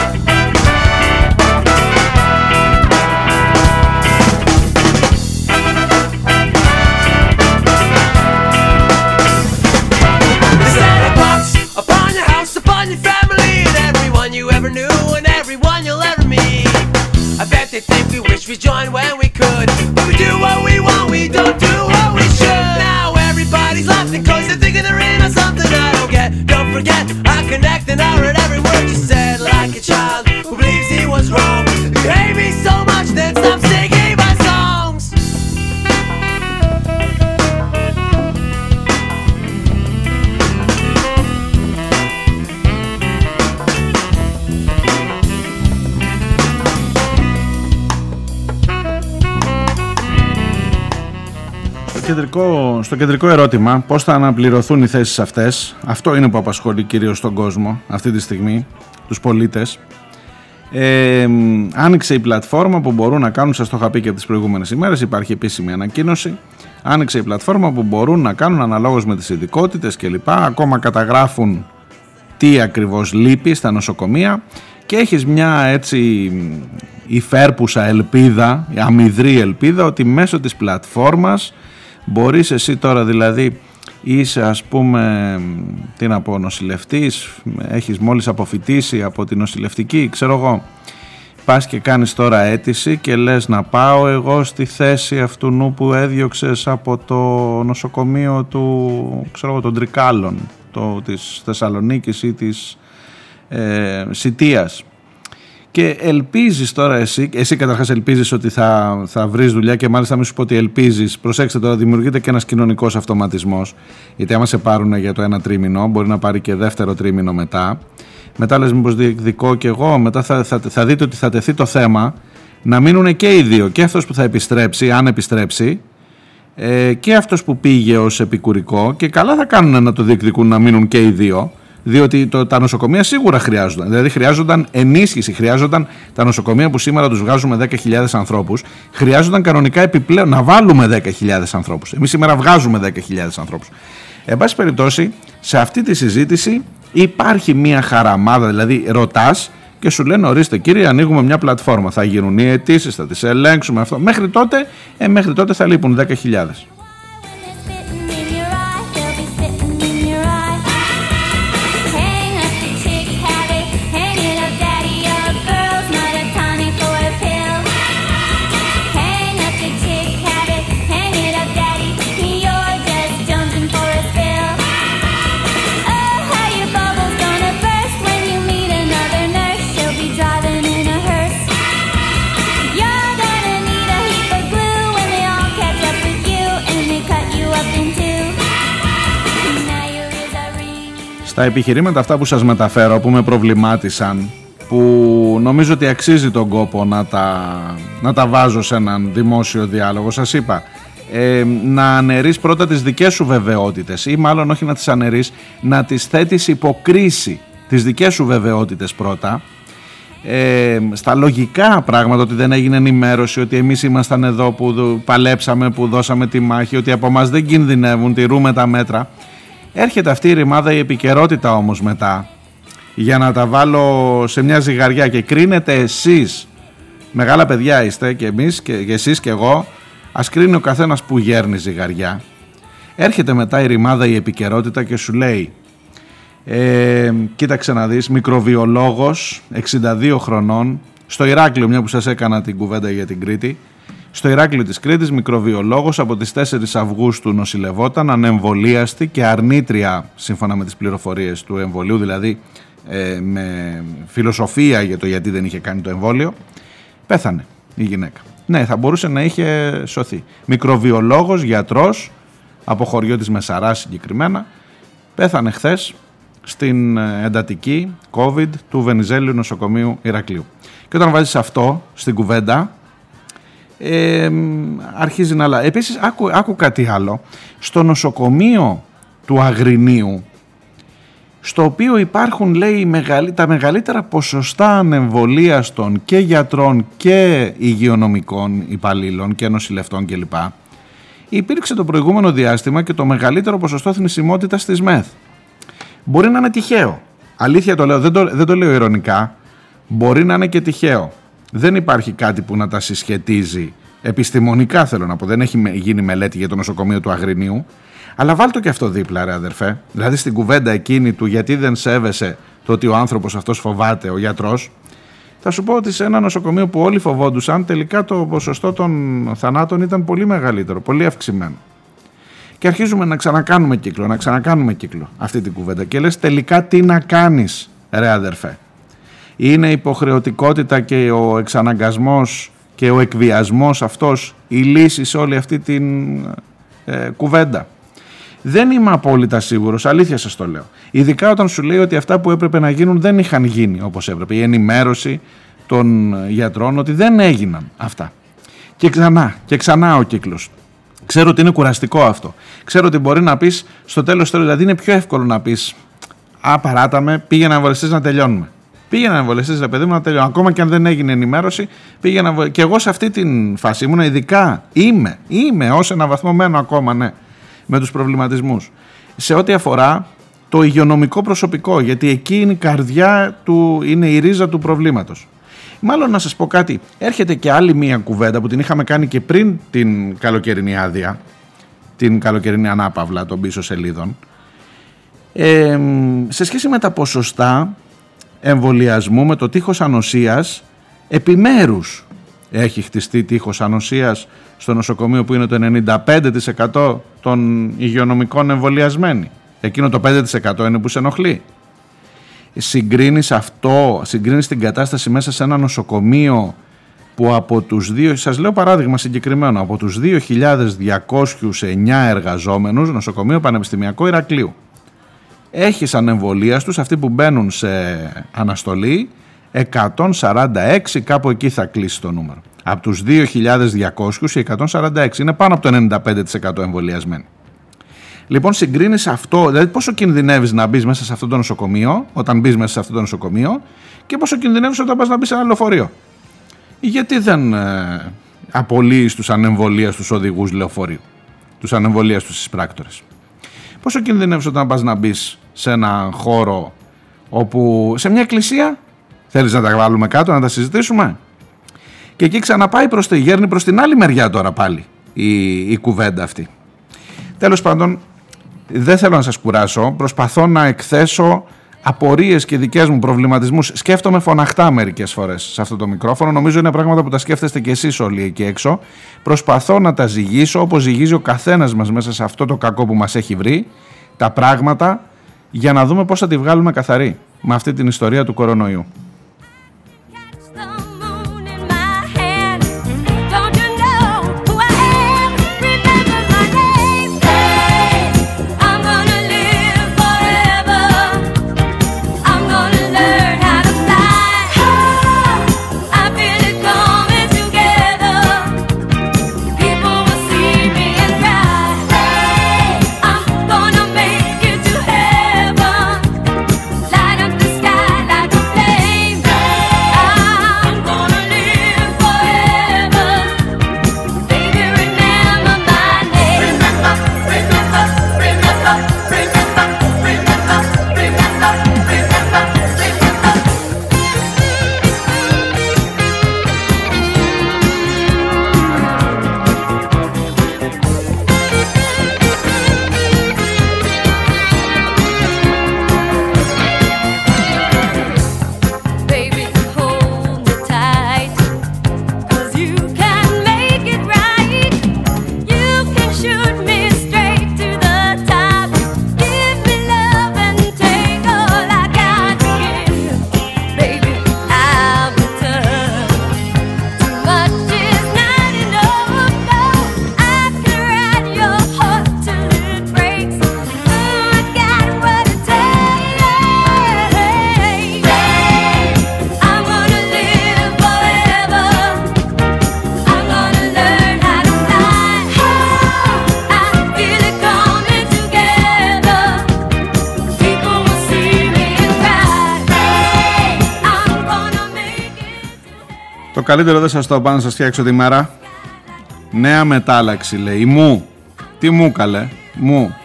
Κεντρικό, στο κεντρικό ερώτημα, πώς θα αναπληρωθούν οι θέσεις αυτές, αυτό είναι που απασχολεί κυρίως τον κόσμο αυτή τη στιγμή, τους πολίτες. Ε, μ, άνοιξε η πλατφόρμα που μπορούν να κάνουν, σας το είχα πει και από τις προηγούμενες ημέρες, υπάρχει επίσημη ανακοίνωση. Άνοιξε η πλατφόρμα που μπορούν να κάνουν αναλόγως με τις ειδικότητες κλπ. Ακόμα καταγράφουν τι ακριβώς λείπει στα νοσοκομεία και έχεις μια έτσι υφέρπουσα ελπίδα, αμυδρή ελπίδα ότι μέσω της πλατφόρμας μπορείς εσύ τώρα δηλαδή είσαι ας πούμε τι να πω νοσηλευτής, έχεις μόλις αποφυτίσει από την νοσηλευτική ξέρω εγώ πας και κάνεις τώρα αίτηση και λες να πάω εγώ στη θέση αυτού νου που έδιωξες από το νοσοκομείο του ξέρω εγώ των Τρικάλων το, της Θεσσαλονίκης ή της ε, Σιτίας και ελπίζεις τώρα εσύ, εσύ καταρχάς ελπίζεις ότι θα, θα βρεις δουλειά και μάλιστα μην σου πω ότι ελπίζεις, προσέξτε τώρα δημιουργείται και ένας κοινωνικός αυτοματισμός. Γιατί άμα σε πάρουν για το ένα τρίμηνο μπορεί να πάρει και δεύτερο τρίμηνο μετά. Μετά λες μήπως διεκδικώ και εγώ μετά θα, θα, θα δείτε ότι θα τεθεί το θέμα. Να μείνουν και οι δύο και αυτός που θα επιστρέψει αν επιστρέψει ε, και αυτός που πήγε ως επικουρικό. Και καλά θα κάνουν να το διεκδικούν να μείνουν και οι δύο διότι το, τα νοσοκομεία σίγουρα χρειάζονταν. Δηλαδή χρειάζονταν ενίσχυση, χρειάζονταν τα νοσοκομεία που σήμερα τους βγάζουμε 10.000 ανθρώπους, χρειάζονταν κανονικά επιπλέον να βάλουμε 10.000 ανθρώπους. Εμείς σήμερα βγάζουμε 10.000 ανθρώπους. Εν πάση περιπτώσει, σε αυτή τη συζήτηση υπάρχει μια χαραμάδα, δηλαδή ρωτάς και σου λένε ορίστε κύριε ανοίγουμε μια πλατφόρμα, θα γίνουν οι αιτήσεις, θα τις ελέγξουμε αυτό. Μέχρι τότε, ε, μέχρι τότε θα λείπουν 10.000. ringing. Στα επιχειρήματα αυτά που σας μεταφέρω που με προβλημάτισαν που νομίζω ότι αξίζει τον κόπο να τα, να τα βάζω σε έναν δημόσιο διάλογο σας είπα ε, να αναιρείς πρώτα τις δικές σου βεβαιότητες ή μάλλον όχι να τις αναιρείς να τις θέτεις υποκρίση τις δικές σου βεβαιότητες πρώτα ε, στα λογικά πράγματα ότι δεν έγινε ενημέρωση ότι εμείς ήμασταν εδώ που δου- παλέψαμε, που δώσαμε τη μάχη ότι από μας δεν κινδυνεύουν, τηρούμε τα μέτρα έρχεται αυτή η ρημάδα η επικαιρότητα όμως μετά. Για να τα βάλω σε μια ζυγαριά και κρίνετε εσείς μεγάλα παιδιά είστε και εμείς και, και εσείς και εγώ ας κρίνει ο καθένας που γέρνει ζυγαριά. Έρχεται μετά η ρημάδα η επικαιρότητα και σου λέει ε, κοίταξε να δεις, μικροβιολόγος, 62 χρονών, στο Ηράκλειο, μια που σας έκανα την κουβέντα για την Κρήτη, στο Ηράκλειο της Κρήτης, μικροβιολόγος από τις 4 Αυγούστου νοσηλευόταν, ανεμβολίαστη και αρνήτρια, σύμφωνα με τις πληροφορίες του εμβολίου, δηλαδή ε, με φιλοσοφία για το γιατί δεν είχε κάνει το εμβόλιο, πέθανε η γυναίκα. Ναι, θα μπορούσε να είχε σωθεί. Μικροβιολόγος, γιατρός, από χωριό της Μεσαράς συγκεκριμένα, πέθανε χθες στην ε, εντατική COVID του Βενιζέλιου νοσοκομείου Ηρακλείου. Και όταν βάζεις αυτό στην κουβέντα, ε, μ, αρχίζει να αλλάζει. Επίσης, άκου, άκου κάτι άλλο. Στο νοσοκομείο του Αγρινίου, στο οποίο υπάρχουν, λέει, μεγαλύ- τα μεγαλύτερα ποσοστά ανεμβολίαστων και γιατρών και υγειονομικών υπαλλήλων και νοσηλευτών κλπ. Υπήρξε το προηγούμενο διάστημα και το μεγαλύτερο ποσοστό θνησιμότητας της ΜΕΘ. Μπορεί να είναι τυχαίο. Αλήθεια το λέω, δεν το, δεν το λέω ηρωνικά. Μπορεί να είναι και τυχαίο. Δεν υπάρχει κάτι που να τα συσχετίζει επιστημονικά θέλω να πω. Δεν έχει με- γίνει μελέτη για το νοσοκομείο του Αγρινίου. Αλλά βάλτε και αυτό δίπλα ρε αδερφέ. Δηλαδή στην κουβέντα εκείνη του γιατί δεν σέβεσαι το ότι ο άνθρωπος αυτός φοβάται, ο γιατρός. Θα σου πω ότι σε ένα νοσοκομείο που όλοι φοβόντουσαν τελικά το ποσοστό των θανάτων ήταν πολύ μεγαλύτερο, πολύ αυξημένο. Και αρχίζουμε να ξανακάνουμε κύκλο, να ξανακάνουμε κύκλο αυτή την κουβέντα. Και λες τελικά τι να κάνεις ρε αδερφέ. Είναι υποχρεωτικότητα και ο εξαναγκασμός και ο εκβιασμός αυτός η λύση σε όλη αυτή την ε, κουβέντα. Δεν είμαι απόλυτα σίγουρος, αλήθεια σας το λέω. Ειδικά όταν σου λέει ότι αυτά που έπρεπε να γίνουν δεν είχαν γίνει όπως έπρεπε. Η ενημέρωση των γιατρών ότι δεν έγιναν αυτά. Και ξανά και ξανά ο κύκλος. Ξέρω ότι είναι κουραστικό αυτό. Ξέρω ότι μπορεί να πεις στο τέλος τέλος, δηλαδή είναι πιο εύκολο να πεις Α, παράταμε, πήγαινε να εμβολιαστείς να τελειώνουμε. Πήγαινε να εμβολιαστείς, ρε παιδί μου, να τελειώνουμε. Ακόμα και αν δεν έγινε ενημέρωση, πήγαινε να εμβολιαστείς. Και εγώ σε αυτή την φάση ήμουν ειδικά. Είμαι, είμαι ως ένα βαθμό μένω ακόμα, ναι, με τους προβληματισμούς. Σε ό,τι αφορά το υγειονομικό προσωπικό, γιατί εκεί είναι η καρδιά του, είναι η ρίζα του προβλήματος. Μάλλον να σας πω κάτι, έρχεται και άλλη μία κουβέντα που την είχαμε κάνει και πριν την καλοκαιρινή άδεια, την καλοκαιρινή ανάπαυλα των πίσω σελίδων, ε, σε σχέση με τα ποσοστά εμβολιασμού με το τείχος ανοσίας επιμέρους έχει χτιστεί τείχος ανοσίας στο νοσοκομείο που είναι το 95% των υγειονομικών εμβολιασμένοι. Εκείνο το 5% είναι που σε ενοχλεί. Συγκρίνεις αυτό, συγκρίνεις την κατάσταση μέσα σε ένα νοσοκομείο που από τους δύο, σας λέω παράδειγμα συγκεκριμένο, από τους 2.209 εργαζόμενους, νοσοκομείο Πανεπιστημιακό Ηρακλείου, έχει σαν εμβολία τους αυτοί που μπαίνουν σε αναστολή 146 κάπου εκεί θα κλείσει το νούμερο. Από τους 2.200 οι 146 είναι πάνω από το 95% εμβολιασμένοι. Λοιπόν, συγκρίνεις αυτό, δηλαδή πόσο κινδυνεύεις να μπεις μέσα σε αυτό το νοσοκομείο, όταν μπεις μέσα σε αυτό το νοσοκομείο, και πόσο κινδυνεύεις όταν πας να μπεις σε ένα λεωφορείο. Γιατί δεν ε, απολύεις τους ανεμβολίας τους οδηγούς λεωφορείου, τους ανεμβολίας τους πράκτορε. Πόσο κινδυνεύεις όταν πας να μπεις σε ένα χώρο όπου. σε μια εκκλησία. Θέλεις να τα βάλουμε κάτω, να τα συζητήσουμε; Και εκεί ξαναπάει προς τη γέρνη προς την άλλη μεριά τώρα πάλι η, η κουβέντα αυτή. Τέλος πάντων, δεν θέλω να σας κουράσω, προσπαθώ να εκθέσω απορίες και δικές μου προβληματισμούς. Σκέφτομαι φωναχτά μερικές φορές σε αυτό το μικρόφωνο, νομίζω είναι πράγματα που τα σκέφτεστε και εσείς όλοι εκεί έξω. Προσπαθώ να τα ζυγίσω όπως ζυγίζει ο καθένας μας μέσα σε αυτό το κακό που μας έχει βρει, τα πράγματα, για να δούμε πώς θα τη βγάλουμε καθαρή με αυτή την ιστορία του κορονοϊού. Καλύτερο δεν σας το πάω να σας φτιάξω τη μέρα. Νέα μετάλλαξη λέει. Μου. Τι μου καλέ. Μου.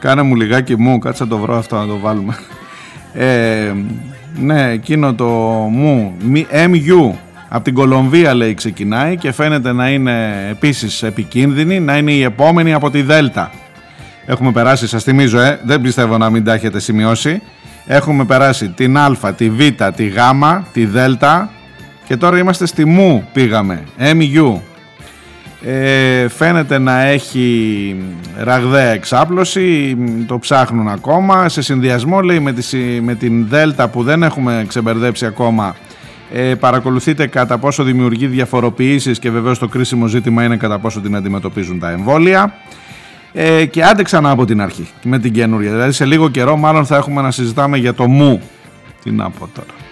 Κάνε μου λιγάκι μου. Κάτσε να το βρω αυτό να το βάλουμε. Ε, ναι, εκείνο το μου. μη- MU. Από την Κολομβία λέει ξεκινάει και φαίνεται να είναι επίσης επικίνδυνη, να είναι η επόμενη από τη Δέλτα. Έχουμε περάσει, σας θυμίζω, ε, δεν πιστεύω να μην τα έχετε σημειώσει. Έχουμε περάσει την Α, τη Β, τη Γ, τη Δ και τώρα είμαστε στη Μου πήγαμε, MU. Ε, φαίνεται να έχει ραγδαία εξάπλωση, το ψάχνουν ακόμα. Σε συνδυασμό λέει με, τη, συ- με την Δέλτα που δεν έχουμε ξεμπερδέψει ακόμα ε, παρακολουθείτε κατά πόσο δημιουργεί διαφοροποιήσεις και βεβαίως το κρίσιμο ζήτημα είναι κατά πόσο την αντιμετωπίζουν τα εμβόλια. Ε, και άντε ξανά από την αρχή με την καινούρια. Δηλαδή σε λίγο καιρό μάλλον θα έχουμε να συζητάμε για το μου. Τι να πω τώρα.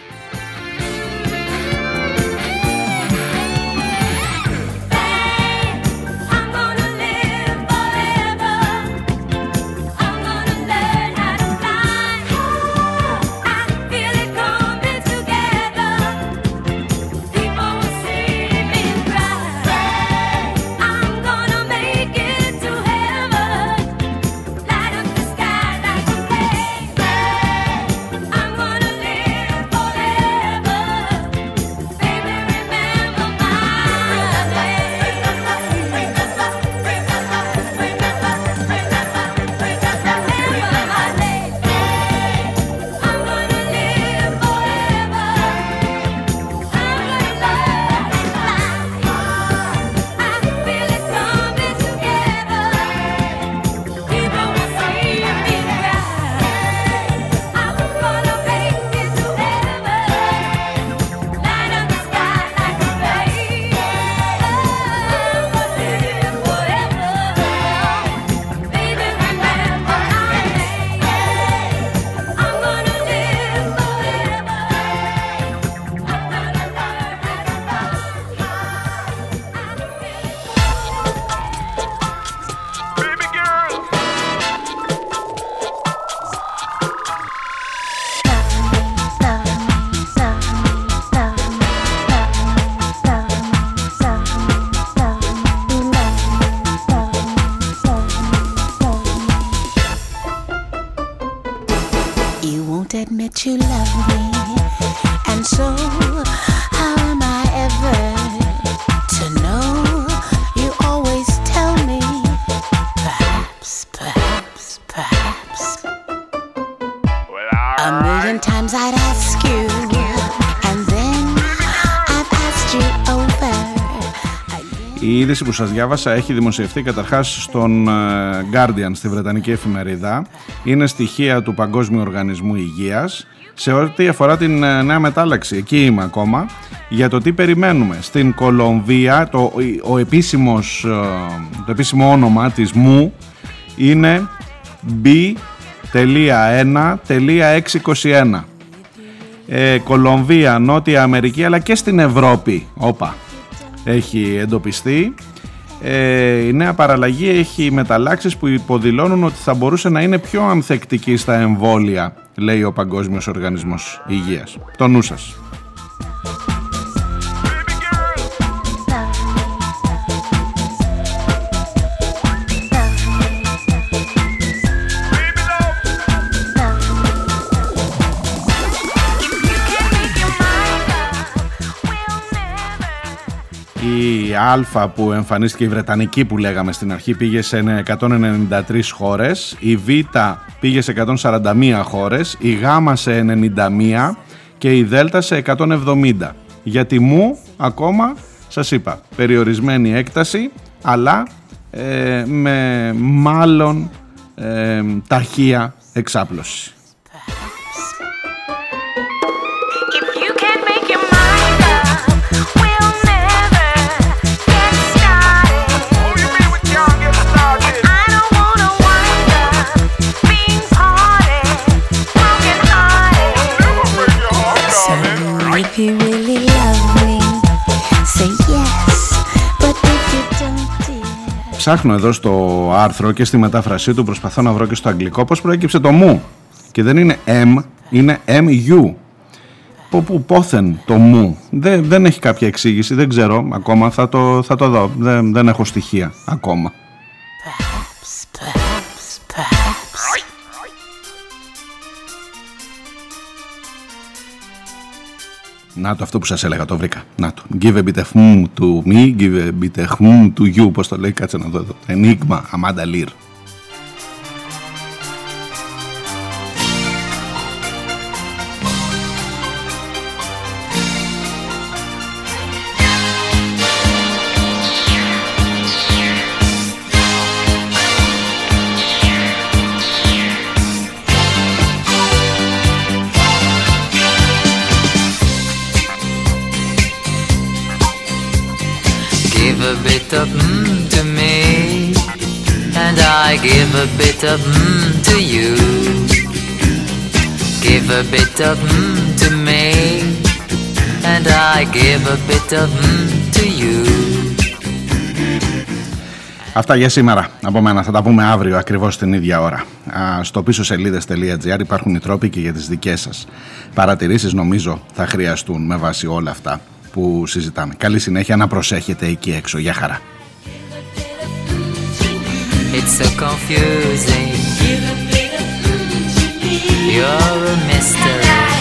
Είδηση που σας διάβασα έχει δημοσιευτεί καταρχάς στον ε, Guardian, στη Βρετανική εφημερίδα. Είναι στοιχεία του Παγκόσμιου Οργανισμού Υγείας σε ό,τι αφορά την ε, νέα μετάλλαξη. Εκεί είμαι ακόμα. Για το τι περιμένουμε. Στην Κολομβία το, ο επίσημος, ε, το επίσημο όνομα της ΜΟΥ είναι B.1.621. Ε, Κολομβία, Νότια Αμερική αλλά και στην Ευρώπη. Όπα έχει εντοπιστεί. Ε, η νέα παραλλαγή έχει μεταλλάξεις που υποδηλώνουν ότι θα μπορούσε να είναι πιο ανθεκτική στα εμβόλια, λέει ο Παγκόσμιος Οργανισμός Υγείας. Το νου σας. Α που εμφανίστηκε η Βρετανική που λέγαμε στην αρχή πήγε σε 193 χώρες, η Β πήγε σε 141 χώρες, η Γ σε 91 και η Δ σε 170. Για τη Μου ακόμα σας είπα περιορισμένη έκταση αλλά ε, με μάλλον ε, ταχεία εξάπλωση. Ψάχνω εδώ στο άρθρο και στη μετάφρασή του προσπαθώ να βρω και στο αγγλικό πώς προέκυψε το μου και δεν είναι M, είναι MU. Από πού πόθεν το μου. Δεν, δεν έχει κάποια εξήγηση, δεν ξέρω ακόμα, θα το, θα το δω. Δεν, δεν έχω στοιχεία ακόμα. Να το αυτό που σας έλεγα, το βρήκα. Να το. Give a bit of mm to me, give a bit of mm to you. Πώς το λέει, κάτσε να δω εδώ. Ενίγμα, Αμάντα Λίρ. Bit of mm to me, and I give a bit of mm to you. Give a bit of mm to me, and I give a bit of mm to you. Αυτά για σήμερα από μένα. Θα τα πούμε αύριο ακριβώς την ίδια ώρα. Α, στο πίσω σελίδες.gr υπάρχουν οι τρόποι και για τις δικές σας παρατηρήσεις. Νομίζω θα χρειαστούν με βάση όλα αυτά που συζητάμε. Καλή συνέχεια να προσέχετε εκεί έξω. Γεια χαρά. It's so confusing. You're a mystery.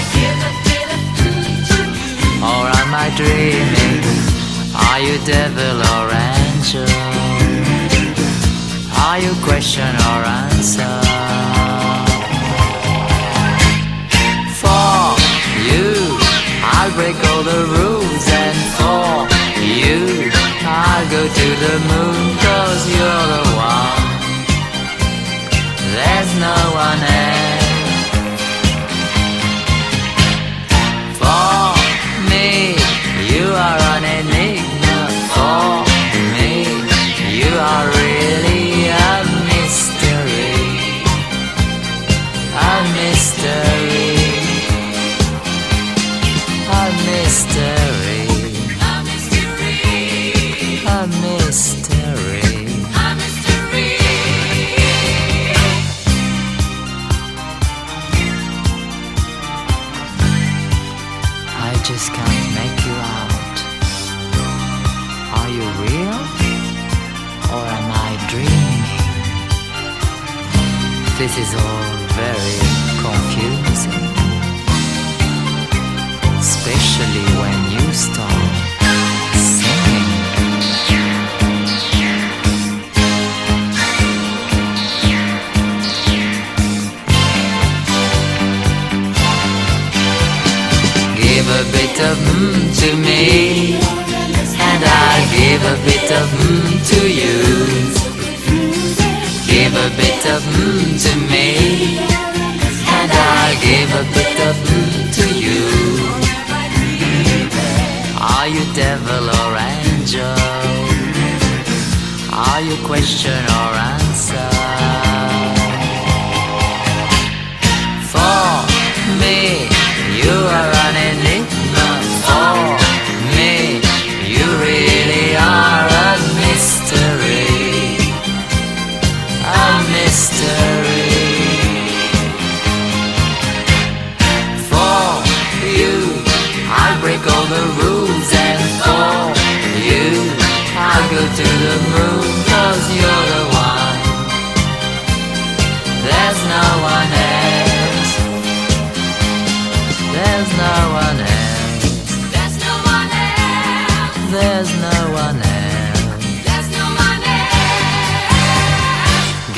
Or am I dreaming? Are you devil or angel? Are you question or answer? For you, I'll break all the rules and for you, I'll go to the moon cause you're the one. There's no one else. To me, and I'll give a bit of mm to you. Give a bit of mm to me, and I'll give a bit of mm to you. Are you devil or angel? Are you question or answer? For me, the moon Cause you're the one. There's no one else. There's no one else. There's no one else. There's no one else.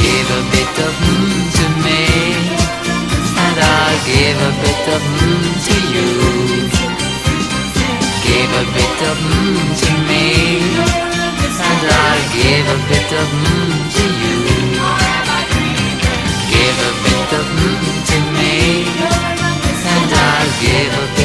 Give a bit of moon to me And I'll give a bit of moon to you. Give a bit of moon to Give a bit of mmm to you. Give a bit of mmm to me. And I'll give a bit.